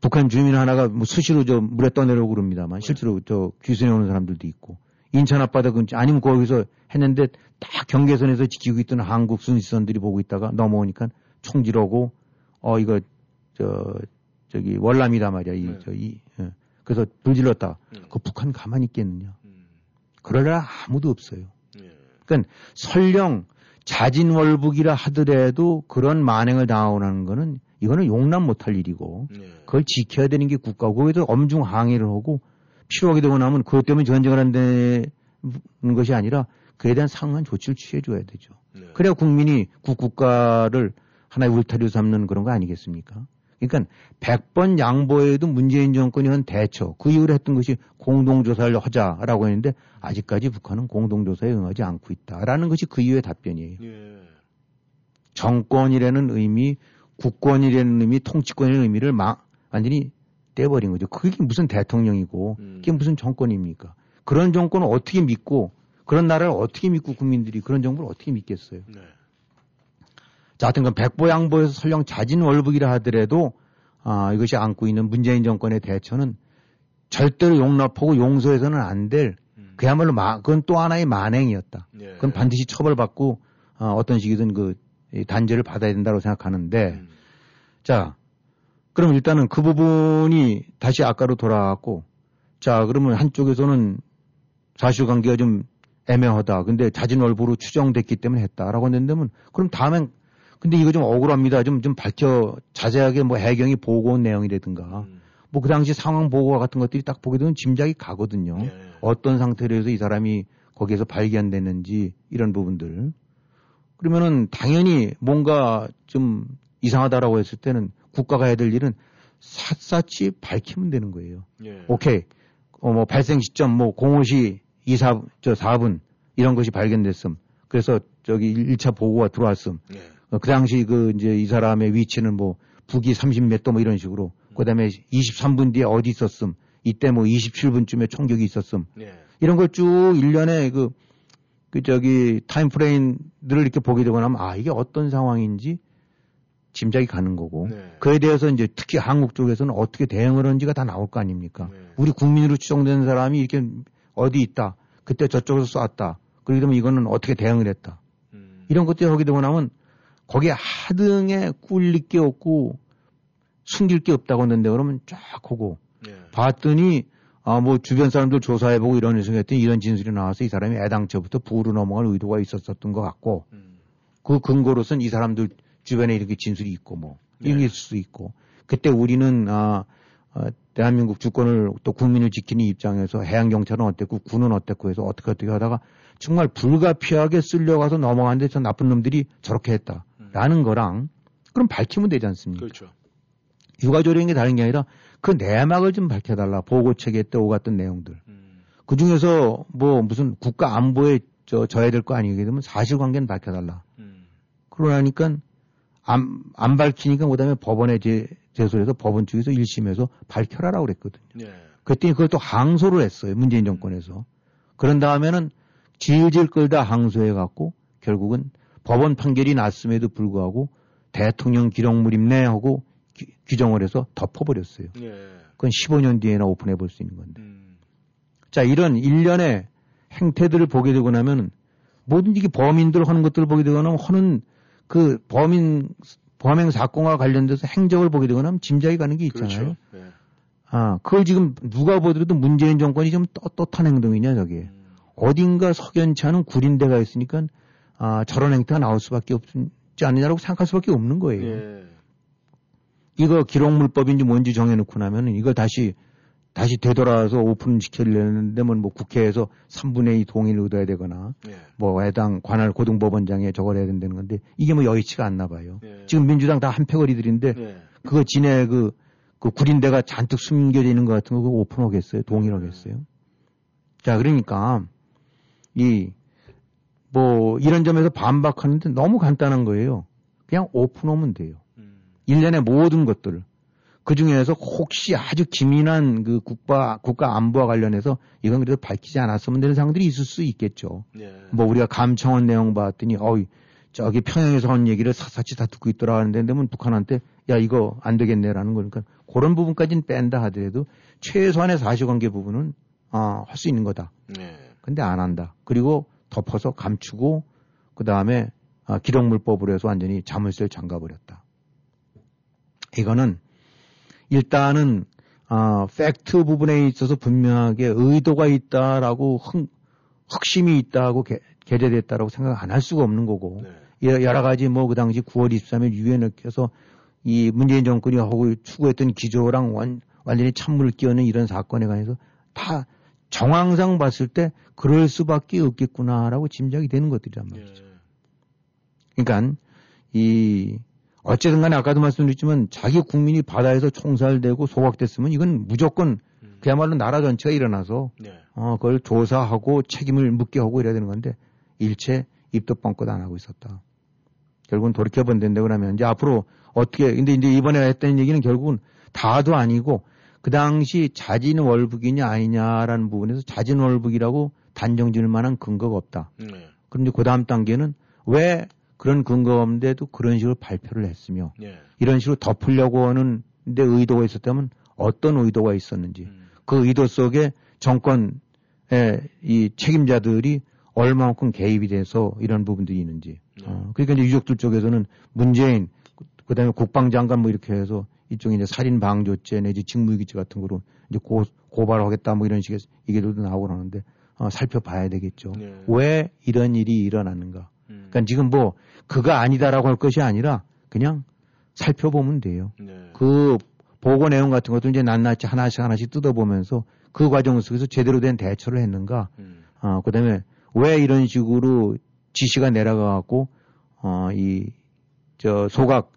[SPEAKER 2] 북한 주민 하나가 뭐 수시로 저 물에 떠내려고 그럽니다만 실제로 저 귀순해 오는 사람들도 있고 인천 앞바다 근처 아니면 거기서 했는데 딱 경계선에서 지키고 있던 한국 순시선들이 보고 있다가 넘어오니까 총질하고 어 이거 저 저기 월남이다 말이야 이
[SPEAKER 1] 네.
[SPEAKER 2] 저이 예. 그래서 불질렀다
[SPEAKER 1] 음.
[SPEAKER 2] 그 북한 가만히 있겠느냐
[SPEAKER 1] 음.
[SPEAKER 2] 그러나 아무도 없어요.
[SPEAKER 1] 예.
[SPEAKER 2] 그러니까 설령 자진월북이라 하더라도 그런 만행을 당하고나는 거는 이거는 용납 못할 일이고
[SPEAKER 1] 예.
[SPEAKER 2] 그걸 지켜야 되는 게 국가고 거기서 엄중 항의를 하고 필요하게 되고 나면 그것 때문에 전쟁을 한다는 것이 아니라 그에 대한 상한 조치를 취해줘야 되죠.
[SPEAKER 1] 네.
[SPEAKER 2] 그래야 국민이 국국가를 하나의 울타리로 삼는 그런 거 아니겠습니까? 그러니까 100번 양보해도 문재인 정권이 한 대처, 그 이후로 했던 것이 공동조사를 하자라고 했는데 아직까지 북한은 공동조사에 응하지 않고 있다라는 것이 그 이후의 답변이에요.
[SPEAKER 1] 예.
[SPEAKER 2] 정권이라는 의미, 국권이라는 의미, 통치권이라는 의미를 막 완전히 떼버린 거죠. 그게 무슨 대통령이고,
[SPEAKER 1] 음.
[SPEAKER 2] 그게 무슨 정권입니까? 그런 정권을 어떻게 믿고, 그런 나라를 어떻게 믿고 국민들이 그런 정부를 어떻게 믿겠어요?
[SPEAKER 1] 네.
[SPEAKER 2] 자, 하여튼 그 백보양보에서 설령 자진 월북이라 하더라도 아, 이것이 안고 있는 문재인 정권의 대처는 절대로 용납하고 용서해서는 안될
[SPEAKER 1] 음.
[SPEAKER 2] 그야말로 마, 그건 또 하나의 만행이었다.
[SPEAKER 1] 예.
[SPEAKER 2] 그건 반드시 처벌받고 어, 어떤 식이든 그 단죄를 받아야 된다고 생각하는데
[SPEAKER 1] 음.
[SPEAKER 2] 자 그럼 일단은 그 부분이 다시 아까로 돌아왔고 자 그러면 한쪽에서는 사실관계가 좀 애매하다. 근데 자진월부로 추정됐기 때문에 했다라고 했는데면 그럼 다음엔 근데 이거 좀 억울합니다. 좀 좀 밝혀 자세하게 뭐 해경이 보고온 내용이라든가
[SPEAKER 1] 음.
[SPEAKER 2] 뭐그 당시 상황 보고 같은 것들이 딱 보게 되면 짐작이 가거든요.
[SPEAKER 1] 예.
[SPEAKER 2] 어떤 상태로 해서 이 사람이 거기에서 발견됐는지 이런 부분들. 그러면은 당연히 뭔가 좀 이상하다라고 했을 때는 국가가 해야 될 일은 샅샅이 밝히면 되는 거예요.
[SPEAKER 1] 예.
[SPEAKER 2] 오케이. 어, 뭐 발생 시점 뭐 05시 24, 저 4분 이런 것이 발견됐음. 그래서 저기 1차 보고가 들어왔음.
[SPEAKER 1] 예.
[SPEAKER 2] 어, 그 당시 그 이제 이 사람의 위치는 뭐 북이 30몇 도 뭐 이런 식으로 그 다음에 23분 뒤에 어디 있었음. 이때 뭐 27분쯤에 총격이 있었음.
[SPEAKER 1] 예.
[SPEAKER 2] 이런 걸 쭉 일련의 그, 그 저기 타임 프레임들을 이렇게 보게 되고 나면 아, 이게 어떤 상황인지 짐작이 가는 거고.
[SPEAKER 1] 네.
[SPEAKER 2] 그에 대해서 이제 특히 한국 쪽에서는 어떻게 대응을 하는지가 다 나올 거 아닙니까?
[SPEAKER 1] 네.
[SPEAKER 2] 우리 국민으로 추정되는 사람이 이렇게 어디 있다. 그때 저쪽에서 쐈다. 그러면 이거는 어떻게 대응을 했다.
[SPEAKER 1] 음.
[SPEAKER 2] 이런 것들이 하게 되고 나면 거기에 하등에 꿀릴 게 없고 숨길 게 없다고 했는데 그러면 쫙 하고
[SPEAKER 1] 예.
[SPEAKER 2] 봤더니 아 뭐 주변 사람들 조사해보고 이런 식으로 했더니 이런 진술이 나와서 이 사람이 애당초부터 부로 넘어갈 의도가 있었었던 것 같고
[SPEAKER 1] 음.
[SPEAKER 2] 그 근거로선 이 사람들 주변에 이렇게 진술이 있고 뭐 이런
[SPEAKER 1] 네.
[SPEAKER 2] 게 있을 수 있고 그때 우리는 아 어, 대한민국 주권을 또 국민을 지키는 입장에서 해양 경찰은 어땠고 군은 어땠고 해서 어떻게 어떻게 하다가 정말 불가피하게 쓸려가서 넘어갔는데 저 나쁜 놈들이 저렇게 했다 라는 거랑 그럼 밝히면 되지 않습니까?
[SPEAKER 1] 그렇죠.
[SPEAKER 2] 유가조리인 게 다른 게 아니라 그 내막을 좀 밝혀달라. 보고책에 때 오갔던 내용들.
[SPEAKER 1] 음.
[SPEAKER 2] 그 중에서 뭐 무슨 국가 안보에 저, 져야 될 거 아니게 되면 사실관계는 밝혀달라.
[SPEAKER 1] 음.
[SPEAKER 2] 그러니까 안, 안 밝히니까 그 다음에 법원에 제, 제소해서 법원 측에서 1심에서 밝혀라라고 그랬거든요.
[SPEAKER 1] 예.
[SPEAKER 2] 그랬더니 그걸 또 항소를 했어요. 문재인 정권에서. 그런 다음에는 질질 끌다 항소해 갖고 결국은 법원 판결이 났음에도 불구하고 대통령 기록물임내 하고 규- 규정을 해서 덮어버렸어요.
[SPEAKER 1] 예.
[SPEAKER 2] 그건 15년 뒤에나 오픈해 볼 수 있는 건데.
[SPEAKER 1] 음.
[SPEAKER 2] 자, 이런 일련의 행태들을 보게 되고 나면 뭐든지 이게 범인들 하는 것들을 보게 되고 나면 하는 그 범인, 범행 사건과 관련돼서 행적을 보게 되고 나면 짐작이 가는 게 있잖아요.
[SPEAKER 1] 그렇죠. 예.
[SPEAKER 2] 아, 그걸 지금 누가 보더라도 문재인 정권이 좀 떳떳한 행동이냐, 저게.
[SPEAKER 1] 음.
[SPEAKER 2] 어딘가 석연치 않은 구린데가 있으니까, 아, 저런 행태가 나올 수밖에 없지 않느냐라고 생각할 수밖에 없는 거예요.
[SPEAKER 1] 예.
[SPEAKER 2] 이거 기록물법인지 뭔지 정해놓고 나면 이걸 다시, 다시 되돌아서 오픈 시키려는데 뭐 국회에서 3분의 2 동의를 얻어야 되거나,
[SPEAKER 1] 예.
[SPEAKER 2] 뭐 해당 관할 고등법원장에 저걸 해야 된다는 건데, 이게 뭐 여의치가 않나 봐요.
[SPEAKER 1] 예.
[SPEAKER 2] 지금 민주당 다 한 패거리들인데,
[SPEAKER 1] 예.
[SPEAKER 2] 그거 진해 그, 그 구린대가 잔뜩 숨겨져 있는 것 같은 거 그거 오픈하겠어요? 동의를 하겠어요? 자, 그러니까, 이, 뭐, 이런 점에서 반박하는데 너무 간단한 거예요. 그냥 오픈하면 돼요.
[SPEAKER 1] 음.
[SPEAKER 2] 일련의 모든 것들을. 그 중에서 혹시 아주 기민한 그 국가, 국가 안보와 관련해서 이건 그래도 밝히지 않았으면 되는 사항들이 있을 수 있겠죠.
[SPEAKER 1] 예.
[SPEAKER 2] 뭐 우리가 감청원 내용 봤더니 어이 저기 평양에서 한 얘기를 사사치 다 듣고 있더라 하는데 그러면 북한한테 야 이거 안 되겠네라는 거니까 그런 부분까지는 뺀다 하더라도 최소한의 사실관계 부분은 아, 할 수 있는 거다.
[SPEAKER 1] 예.
[SPEAKER 2] 근데 안 한다. 그리고 덮어서 감추고 그 다음에 아, 기록물법으로 해서 완전히 자물쇠를 잠가버렸다. 이거는 일단은 아, 팩트 부분에 있어서 분명하게 의도가 있다라고 흥, 흑심이 있다고 게, 게재됐다라고 생각 안 할 수가 없는 거고
[SPEAKER 1] 네.
[SPEAKER 2] 여- 여러 가지 뭐 그 당시 9월 23일 유엔을 켜서 이 문재인 정권이 하고 추구했던 기조랑 완, 완전히 찬물을 끼얹는 이런 사건에 관해서 다 정황상 봤을 때 그럴 수밖에 없겠구나라고 짐작이 되는 것들이란 말이죠.
[SPEAKER 1] 예.
[SPEAKER 2] 그러니까 이 어쨌든 간에 아까도 말씀드렸지만 자기 국민이 바다에서 총살되고 소각됐으면 이건 무조건
[SPEAKER 1] 음.
[SPEAKER 2] 그야말로 나라 전체가 일어나서
[SPEAKER 1] 네.
[SPEAKER 2] 어 그걸 조사하고 책임을 묻게 하고 이래야 되는 건데 일체 입도 뻥끗 안 하고 있었다. 결국은 돌이켜본 된다 그러면 이제 앞으로 어떻게 근데 이제 이번에 했던 얘기는 결국은 다도 아니고 그 당시 자진 월북이냐 아니냐라는 부분에서 자진 월북이라고 단정 지을 만한 근거가 없다.
[SPEAKER 1] 네.
[SPEAKER 2] 그런데 그 다음 단계는 왜 그런 근거 없는데도 그런 식으로 발표를 했으며
[SPEAKER 1] 예.
[SPEAKER 2] 이런 식으로 덮으려고 하는 데 의도가 있었다면 어떤 의도가 있었는지
[SPEAKER 1] 음.
[SPEAKER 2] 그 의도 속에 정권에 이 책임자들이 얼마만큼 개입이 돼서 이런 부분들이 있는지.
[SPEAKER 1] 네.
[SPEAKER 2] 어, 그러니까 이제 유족들 쪽에서는 문재인, 그 다음에 국방장관 뭐 이렇게 해서 이쪽에 이제 살인 방조죄 내지 직무유기죄 같은 거로 이제 고, 고발하겠다 뭐 이런 식의 얘기들도 나오고 하는데 어, 살펴봐야 되겠죠.
[SPEAKER 1] 네.
[SPEAKER 2] 왜 이런 일이 일어나는가.
[SPEAKER 1] 음.
[SPEAKER 2] 그러니까 지금 뭐 그가 아니다라고 할 것이 아니라 그냥 살펴보면 돼요.
[SPEAKER 1] 네.
[SPEAKER 2] 그 보고 내용 같은 것도 이제 낱낱이 하나씩 하나씩 뜯어보면서 그 과정 속에서 제대로 된 대처를 했는가.
[SPEAKER 1] 음.
[SPEAKER 2] 어, 그 다음에 왜 이런 식으로 지시가 내려가갖고, 어, 이, 저, 소각,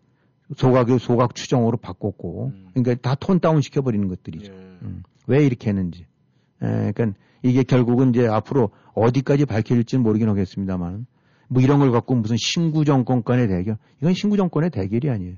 [SPEAKER 2] 소각을 소각 추정으로 바꿨고,
[SPEAKER 1] 음.
[SPEAKER 2] 그러니까 다 톤 다운 시켜버리는 것들이죠.
[SPEAKER 1] 예.
[SPEAKER 2] 음, 왜 이렇게 했는지. 에, 그러니까 이게 결국은 이제 앞으로 어디까지 밝혀질지는 모르긴 하겠습니다만, 뭐 이런 걸 갖고 무슨 신구 정권 간의 대결, 이건 신구 정권의 대결이 아니에요.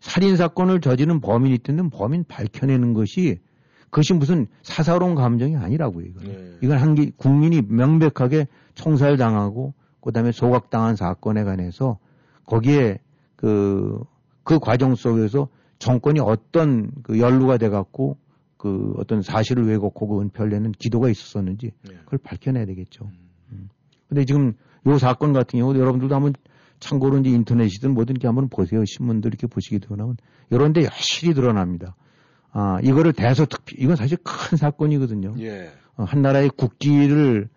[SPEAKER 2] 살인 사건을 저지른 범인이 있다면 범인 밝혀내는 것이 그것이 무슨 사사로운 감정이 아니라고요. 이건.
[SPEAKER 1] 네.
[SPEAKER 2] 이건 한기 국민이 명백하게 총살 당하고 그다음에 소각당한 사건에 관해서 거기에 그, 그 과정 속에서 정권이 어떤 그 연루가 돼 갖고 그 어떤 사실을 왜곡하고 은폐를 내는 기도가 있었었는지
[SPEAKER 1] 네.
[SPEAKER 2] 그걸 밝혀내야 되겠죠.
[SPEAKER 1] 음.
[SPEAKER 2] 음. 근데 지금 요 사건 같은 경우 여러분들도 한번 참고로 이제 인터넷이든 뭐든 이렇게 한번 보세요. 신문들 이렇게 보시게 되고 나면 이런 데 여실히 드러납니다. 아, 이거를 대서특필, 이건 사실 큰 사건이거든요.
[SPEAKER 1] 예.
[SPEAKER 2] 어, 한 나라의 국기를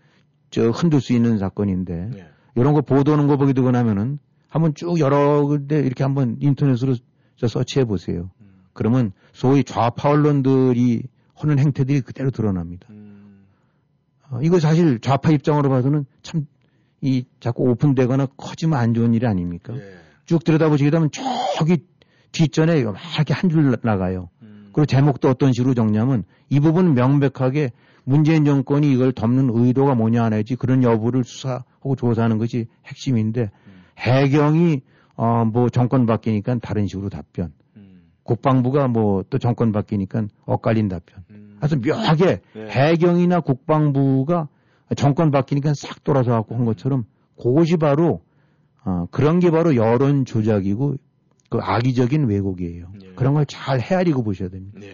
[SPEAKER 2] 저 흔들 수 있는 사건인데
[SPEAKER 1] 예.
[SPEAKER 2] 이런 거 보도하는 거 보게 되고 나면은 한번 쭉 여러 군데 이렇게 한번 인터넷으로 저 서치해 보세요.
[SPEAKER 1] 음.
[SPEAKER 2] 그러면 소위 좌파 언론들이 하는 행태들이 그대로 드러납니다.
[SPEAKER 1] 음.
[SPEAKER 2] 어, 이거 사실 좌파 입장으로 봐서는 참 이 자꾸 오픈되거나 커지면 안 좋은 일이 아닙니까?
[SPEAKER 1] 예.
[SPEAKER 2] 쭉 들여다보시게 되면 저기 뒷전에 막 이렇게 한 줄 나가요.
[SPEAKER 1] 음.
[SPEAKER 2] 그리고 제목도 어떤 식으로 적냐면 이 부분은 명백하게 문재인 정권이 이걸 덮는 의도가 뭐냐 내지 그런 여부를 수사하고 조사하는 것이 핵심인데
[SPEAKER 1] 음.
[SPEAKER 2] 해경이 어 뭐 정권 바뀌니까 다른 식으로 답변.
[SPEAKER 1] 음.
[SPEAKER 2] 국방부가 뭐 또 정권 바뀌니까 엇갈린 답변.
[SPEAKER 1] 음.
[SPEAKER 2] 그래서 묘하게
[SPEAKER 1] 네.
[SPEAKER 2] 해경이나 국방부가 정권 바뀌니까 싹 돌아서 갖고 한 것처럼 그것이 바로 어, 그런 게 바로 여론 조작이고 그 악의적인 왜곡이에요.
[SPEAKER 1] 예.
[SPEAKER 2] 그런 걸 잘 헤아리고 보셔야 됩니다.
[SPEAKER 1] 네.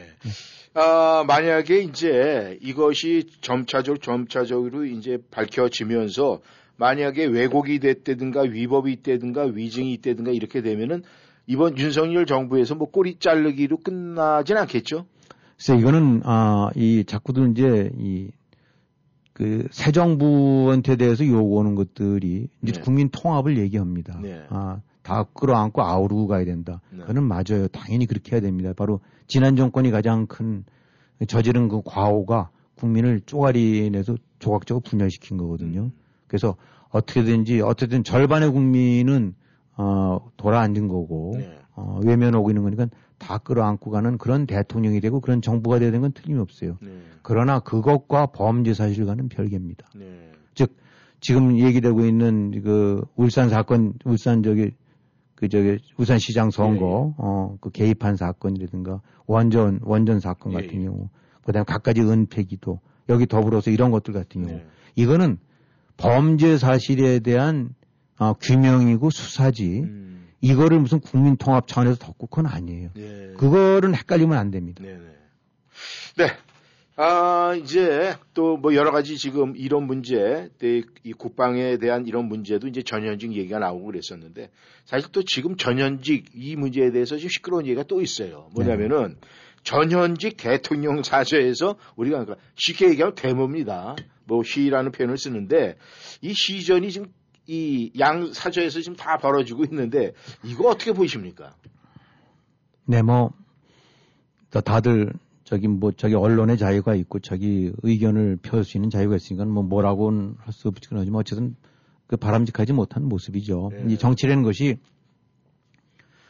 [SPEAKER 1] 아, 만약에 이제 이것이 점차적으로 점차적으로 이제 밝혀지면서 만약에 왜곡이 됐다든가 위법이 있다든가 위증이 있다든가 이렇게 되면은 이번 윤석열 정부에서 뭐 꼬리 자르기로 끝나진 않겠죠?
[SPEAKER 2] 그래서 이거는 아이 자꾸도 이제 이 그새 정부한테 대해서 요구하는 것들이 이제
[SPEAKER 1] 네.
[SPEAKER 2] 국민 통합을 얘기합니다.
[SPEAKER 1] 네.
[SPEAKER 2] 아다 끌어안고 아우르고 가야 된다.
[SPEAKER 1] 네.
[SPEAKER 2] 그거는 맞아요. 당연히 그렇게 해야 됩니다. 바로 지난 정권이 가장 큰 저지른 그 과오가 국민을 쪼가리 내서 조각적으로 분열시킨 거거든요. 그래서 어떻게든지 어쨌든 절반의 국민은 어 돌아앉은 거고
[SPEAKER 1] 네.
[SPEAKER 2] 어 외면하고 있는 거니까 다 끌어안고 가는 그런 대통령이 되고 그런 정부가 되는 건 틀림없어요.
[SPEAKER 1] 네.
[SPEAKER 2] 그러나 그것과 범죄 사실과는 별개입니다.
[SPEAKER 1] 네.
[SPEAKER 2] 지금 얘기되고 있는 그 울산 사건, 울산 저기 그 저기 울산시장 선거
[SPEAKER 1] 예,
[SPEAKER 2] 어그 개입한 사건이라든가 원전 원전 사건
[SPEAKER 1] 예,
[SPEAKER 2] 같은
[SPEAKER 1] 예.
[SPEAKER 2] 경우 그다음에 갖가지 은폐기도 여기 더불어서 이런 것들 같은 경우
[SPEAKER 1] 네.
[SPEAKER 2] 이거는 범죄 사실에 대한 어, 규명이고 수사지
[SPEAKER 1] 음.
[SPEAKER 2] 이거를 무슨 국민 통합 차원에서 덮고 그건 아니에요.
[SPEAKER 1] 네.
[SPEAKER 2] 그거는 헷갈리면 안 됩니다.
[SPEAKER 1] 네네. 네. 아, 이제 또 뭐 여러 가지 지금 이런 문제, 네, 이 국방에 대한 이런 문제도 이제 전현직 얘기가 나오고 그랬었는데 사실 또 지금 전현직 이 문제에 대해서 좀 시끄러운 얘기가 또 있어요. 뭐냐면은 전현직 대통령 사저에서 우리가 그러니까 쉽게 얘기하면 데모입니다. 뭐 시라는 표현을 쓰는데 이 시전이 지금 이 양 사저에서 지금 다 벌어지고 있는데 이거 어떻게 보십니까?
[SPEAKER 2] 네, 뭐, 또 다들 저기 뭐 저기 언론의 자유가 있고 자기 의견을 펼 수 있는 자유가 있으니까 뭐 뭐라고는 할 수 없긴 하지만 어쨌든 그 바람직하지 못한 모습이죠.
[SPEAKER 1] 네.
[SPEAKER 2] 이 정치라는 것이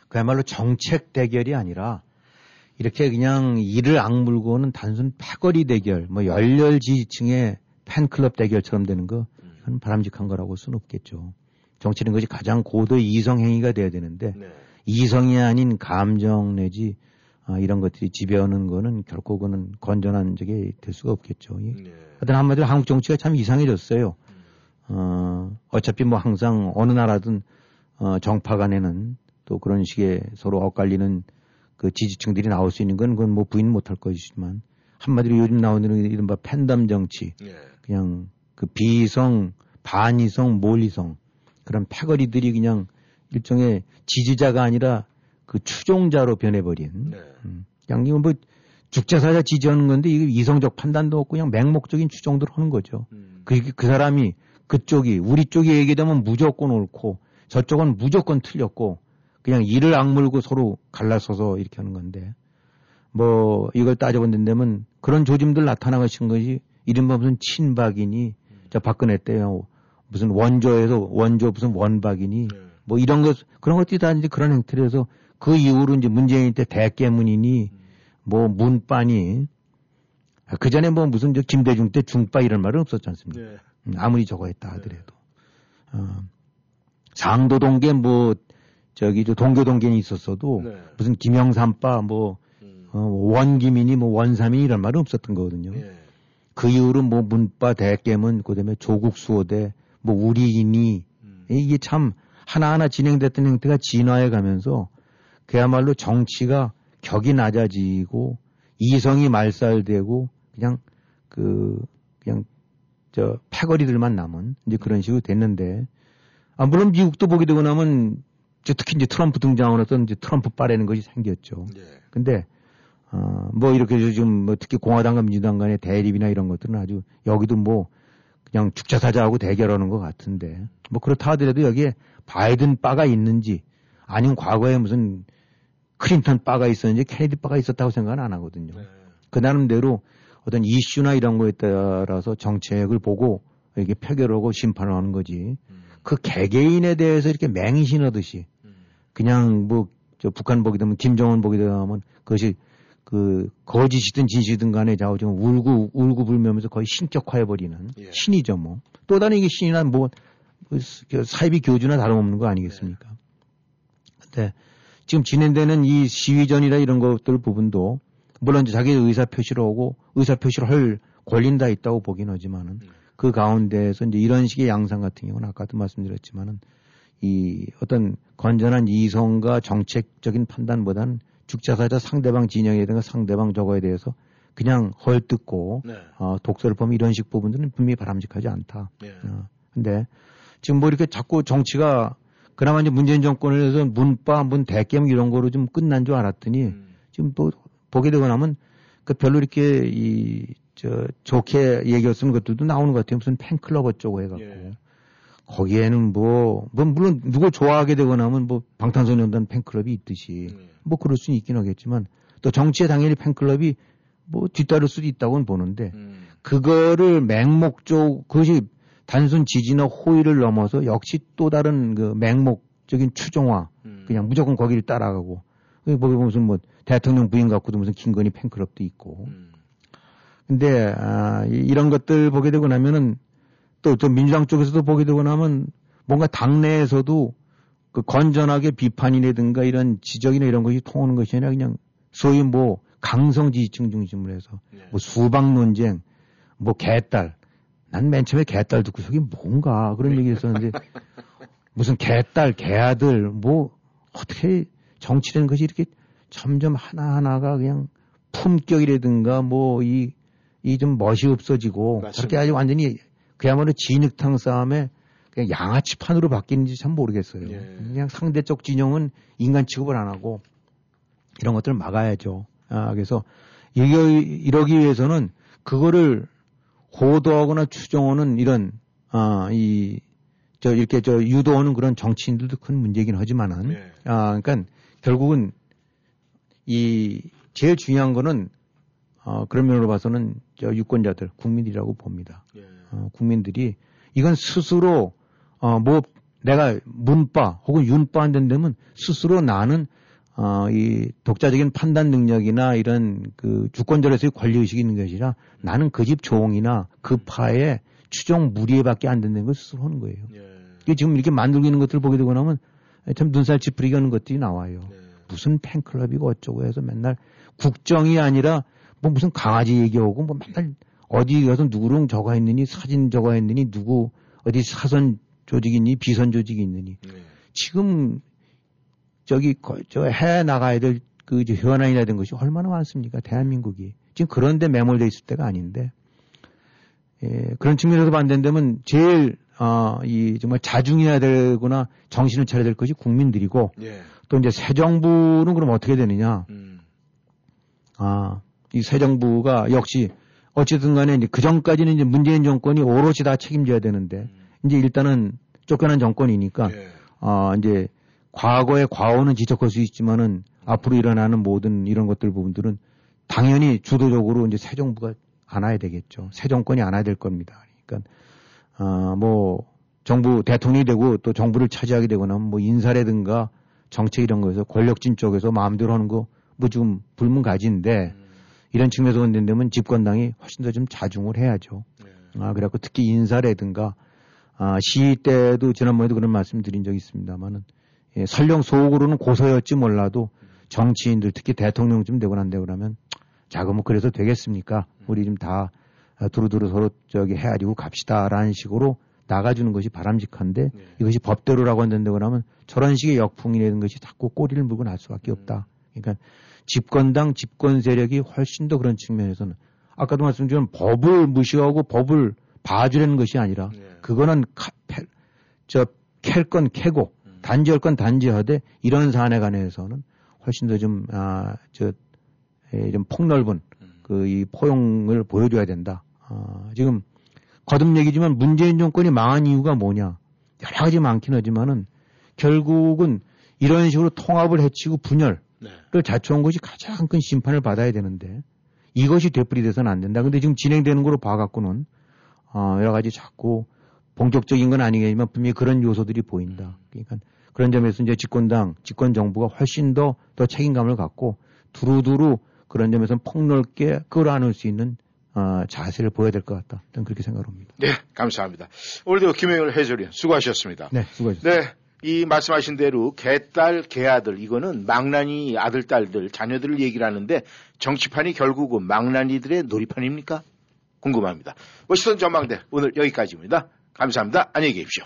[SPEAKER 2] 그야말로 정책 대결이 아니라 이렇게 그냥 이를 악물고는 단순 패거리 대결, 뭐 열렬 지지층의 팬클럽 대결처럼 되는 거, 이건 바람직한 거라고 할 수는 없겠죠. 정치라는 것이 가장 고도의 이성 행위가 돼야 되는데
[SPEAKER 1] 네.
[SPEAKER 2] 이성이 아닌 감정 내지 아, 이런 것들이 지배하는 거는 결코 그는 건전한 적이 될 수가 없겠죠. 이-
[SPEAKER 1] 네.
[SPEAKER 2] 하여튼 한마디로 한국 정치가 참 이상해졌어요. 어, 어차피 뭐 항상 어느 나라든 어, 정파 간에는 또 그런 식의 서로 엇갈리는 그 지지층들이 나올 수 있는 건 그건 뭐 부인 못할 것이지만 한마디로 요즘 나오는 이른바 팬덤 정치
[SPEAKER 1] 네.
[SPEAKER 2] 그냥 그 비성, 반이성, 몰이성 그런 패거리들이 그냥 일종의 지지자가 아니라 그 추종자로 변해버린.
[SPEAKER 1] 네.
[SPEAKER 2] 음. 이건 뭐 죽자사자 지지하는 건데 이게 이성적 판단도 없고 그냥 맹목적인 추종들을 하는 거죠.
[SPEAKER 1] 음.
[SPEAKER 2] 그, 그 사람이 그쪽이 우리 쪽이 얘기되면 무조건 옳고 저쪽은 무조건 틀렸고 그냥 이를 악물고 서로 갈라서서 이렇게 하는 건데 뭐 이걸 따져본다면 그런 조짐들 나타나신 것이 이른바 무슨 친박이니 저 박근혜 때요 무슨 원조에서 원조 무슨 원박이니
[SPEAKER 1] 네.
[SPEAKER 2] 뭐 이런 것 그런 것들이 다 이제 그런 형태로 해서 그 이후로 이제 문재인 때 대깨문이니 뭐 문빠니 그 전에 뭐 무슨 저 김대중 때 중빠 이런 말은 없었지 않습니까?
[SPEAKER 1] 네.
[SPEAKER 2] 음, 아무리 저거 했다 하더라도 어, 상도동계 뭐 저기 저 동교 동계는 있었어도
[SPEAKER 1] 네.
[SPEAKER 2] 무슨 김영삼빠 뭐
[SPEAKER 1] 음.
[SPEAKER 2] 어, 원김이니 뭐 원삼이니 이런 말은 없었던 거거든요.
[SPEAKER 1] 예.
[SPEAKER 2] 그 이후로 뭐 문빠 대깨문 그다음에 조국 수호대 뭐 우리인이
[SPEAKER 1] 음.
[SPEAKER 2] 이게 참 하나하나 진행됐던 형태가 진화해 가면서 그야말로 정치가 격이 낮아지고 이성이 말살되고 그냥 그 그냥 저 패거리들만 남은 이제 그런 식으로 됐는데 아 물론 미국도 보게 되고 나면 이제 특히 이제 트럼프 등장하고 나서 이제 트럼프 빠라는 것이 생겼죠.
[SPEAKER 1] 예.
[SPEAKER 2] 근데 어, 뭐 이렇게 지금 뭐 특히 공화당과 민주당 간의 대립이나 이런 것들은 아주 여기도 뭐 그냥 죽자사자하고 대결하는 것 같은데 뭐 그렇다 하더라도 여기에 바이든 바가 있는지 아니면 과거에 무슨 클린턴 바가 있었는지 케네디 바가 있었다고 생각은 안 하거든요.
[SPEAKER 1] 네.
[SPEAKER 2] 그 나름대로 어떤 이슈나 이런 거에 따라서 정책을 보고 이렇게 표결하고 심판을 하는 거지.
[SPEAKER 1] 음.
[SPEAKER 2] 그 개개인에 대해서 이렇게 맹신하듯이
[SPEAKER 1] 음.
[SPEAKER 2] 그냥 뭐 저 북한 보게 되면 김정은 보게 되면 그것이 그 거짓이든 진실이든 간에 지금 울고 울고 불면서 거의 신격화해 버리는
[SPEAKER 1] 예.
[SPEAKER 2] 신이죠 뭐. 또 다른 이게 신이나 뭐, 뭐그 사이비 교주나 다름없는 거 아니겠습니까? 근데 지금 진행되는 이 시위전이나 이런 것들 부분도 물론 이제 자기 의사 표시를 하고 의사 표시를 할 권리는 다 있다고 보긴 하지만은
[SPEAKER 1] 음.
[SPEAKER 2] 그 가운데에서 이제 이런 식의 양상 같은 경우는 아까도 말씀드렸지만은 이 어떤 건전한 이성과 정책적인 판단보다는 죽자사자 상대방 진영이든가 상대방 저거에 대해서 그냥 헐뜯고
[SPEAKER 1] 네.
[SPEAKER 2] 어, 독서를 보면 이런 식 부분들은 분명히 바람직하지 않다.
[SPEAKER 1] 예.
[SPEAKER 2] 어, 근데 지금 뭐 이렇게 자꾸 정치가 그나마 이제 문재인 정권에서 문빠, 문 대깨문 이런 거로 좀 끝난 줄 알았더니
[SPEAKER 1] 음.
[SPEAKER 2] 지금 또 보게 되고 나면 그 별로 이렇게 이, 저, 좋게 얘기를 쓰는 것들도 나오는 것 같아요. 무슨 팬클럽 어쩌고 해갖고.
[SPEAKER 1] 예.
[SPEAKER 2] 거기에는 뭐, 뭐, 물론 누굴 좋아하게 되고 나면 뭐 방탄소년단 팬클럽이 있듯이
[SPEAKER 1] 예.
[SPEAKER 2] 뭐 그럴 수는 있긴 하겠지만 또 정치에 당연히 팬클럽이 뭐 뒤따를 수도 있다고는 보는데
[SPEAKER 1] 음.
[SPEAKER 2] 그거를 맹목적 그것이 단순 지지나 호의를 넘어서 역시 또 다른 그 맹목적인 추종화
[SPEAKER 1] 음.
[SPEAKER 2] 그냥 무조건 거기를 따라가고 거기 보면 무슨 뭐 대통령 부인 갖고도 무슨 김건희 팬클럽도 있고
[SPEAKER 1] 음.
[SPEAKER 2] 근데 아, 이- 이런 것들 보게 되고 나면은 또 저 민주당 쪽에서도 보게 되고 나면 뭔가 당내에서도 그 건전하게 비판이라든가 이런 지적이나 이런 것이 통하는 것이 아니라 그냥 소위 뭐 강성 지지층 중심으로 해서
[SPEAKER 1] 예.
[SPEAKER 2] 뭐 수박 논쟁, 뭐 개딸. 난 맨 처음에 개딸 듣고 저게 뭔가 그런 얘기 했었는데 무슨 개딸, 개아들 뭐 어떻게 정치라는 것이 이렇게 점점 하나하나가 그냥 품격이라든가 뭐 이 이 좀 멋이 없어지고
[SPEAKER 1] 맞습니다.
[SPEAKER 2] 저렇게 아주 완전히 그야말로 진흙탕 싸움에 그냥 양아치판으로 바뀌는지 참 모르겠어요.
[SPEAKER 1] 예.
[SPEAKER 2] 그냥 상대적 진영은 인간 취급을 안 하고 이런 것들을 막아야죠. 아, 그래서 이게 이러기 위해서는 그거를 호도하거나 추정하는 이런 아, 이, 저, 이렇게 저 유도하는 그런 정치인들도 큰 문제긴 하지만은
[SPEAKER 1] 예.
[SPEAKER 2] 아, 그러니까 결국은 이 제일 중요한 거는 어, 그런 면으로 봐서는 저 유권자들, 국민이라고 봅니다.
[SPEAKER 1] 예.
[SPEAKER 2] 어, 국민들이 이건 스스로 어, 뭐 내가 문바 혹은 윤바 안 된다면 스스로 나는 어, 이 독자적인 판단 능력이나 이런 그 주권자로서의 권리의식이 있는 것이 아니라 나는 그 집 종이나 그 파의 추종 무리에밖에 안 된다는 걸 스스로 하는 거예요.
[SPEAKER 1] 예.
[SPEAKER 2] 이게 지금 이렇게 만들고 있는 것들을 보게 되고 나면 참 눈살 찌푸리게 하는 것들이 나와요.
[SPEAKER 1] 예.
[SPEAKER 2] 무슨 팬클럽이고 어쩌고 해서 맨날 국정이 아니라 뭐 무슨 강아지 얘기하고 뭐 맨날 어디 가서 누구랑 저가 있느니 사진 저가 있느니 누구 어디 사선 조직이 있니 비선 조직이 있느니
[SPEAKER 1] 예.
[SPEAKER 2] 지금 저기 저 해 나가야 될 그 현안이라든 것이 얼마나 많습니까 대한민국이 지금 그런데 매몰돼 있을 때가 아닌데 예, 그런 측면에서 반대되면 제일 어, 이 정말 자중해야 되거나 정신을 차려야 될 것이 국민들이고
[SPEAKER 1] 예.
[SPEAKER 2] 또 이제 새 정부는 그럼 어떻게 되느냐?
[SPEAKER 1] 음.
[SPEAKER 2] 아, 이 새 정부가 역시 어쨌든 간에 이제 그 전까지는 이제 문재인 정권이 오롯이 다 책임져야 되는데 이제 일단은 쫓겨난 정권이니까
[SPEAKER 1] 예.
[SPEAKER 2] 아, 이제 과거의 과오는 지적할 수 있지만은 앞으로 일어나는 모든 이런 것들 부분들은 당연히 주도적으로 이제 새 정부가 안아야 되겠죠. 새 정권이 안아야 될 겁니다. 그러니까 아, 뭐 정부 대통령이 되고 또 정부를 차지하게 되거나 뭐 인사라든가 정책 이런 거에서 권력진 쪽에서 마음대로 하는 거뭐좀 불문가지인데 이런 측면에서 본다면 집권당이 훨씬 더 좀 자중을 해야죠. 아, 그래갖고 특히 인사라든가 아, 시위 때도 지난번에도 그런 말씀 드린 적이 있습니다만은 예, 설령 속으로는 고소였지 몰라도 정치인들 특히 대통령쯤 되고 난다 그러면 자 그 뭐 그래서 되겠습니까? 우리 좀 다 두루두루 서로 저기 헤아리고 갑시다라는 식으로 나가주는 것이 바람직한데 이것이 법대로라고 한다고 그러면 저런 식의 역풍이라는 것이 자꾸 꼬리를 물고 날 수밖에 없다. 그러니까 집권당 집권 세력이 훨씬 더 그런 측면에서는 아까도 말씀드린 법을 무시하고 법을 봐주려는 것이 아니라 그거는 카, 패, 저, 캘건 캐고 단지할 건 단지하되 이런 사안에 관해서는 훨씬 더 좀, 아, 저, 에, 좀 폭넓은 그이 포용을 보여줘야 된다. 아, 지금 거듭 얘기지만 문재인 정권이 망한 이유가 뭐냐. 여러 가지 많긴 하지만은 결국은 이런 식으로 통합을 해치고 분열 을 자초한 것이 가장 큰 심판을 받아야 되는데 이것이 되풀이돼서는 안 된다. 근데 지금 진행되는 거로 봐갖고는 어, 여러 가지 자꾸 본격적인 건 아니겠지만 분명히 그런 요소들이 보인다. 그러니까 그런 점에서 이제 집권당, 집권 정부가 훨씬 더, 더 책임감을 갖고 두루두루 그런 점에서 폭넓게 끌어안을 수 있는 어, 자세를 보여야 될 것 같다. 저는 그렇게 생각합니다.
[SPEAKER 1] 네, 감사합니다. 오늘도 김영일 해설위원 수고하셨습니다.
[SPEAKER 2] 네, 수고하셨습니다.
[SPEAKER 1] 네, 이 말씀하신 대로 개딸, 개아들 이거는 망나니 아들, 딸들, 자녀들을 얘기를 하는데 정치판이 결국은 망나니들의 놀이판입니까? 궁금합니다. 워싱턴 전망대 오늘 여기까지입니다. 감사합니다. 안녕히 계십시오.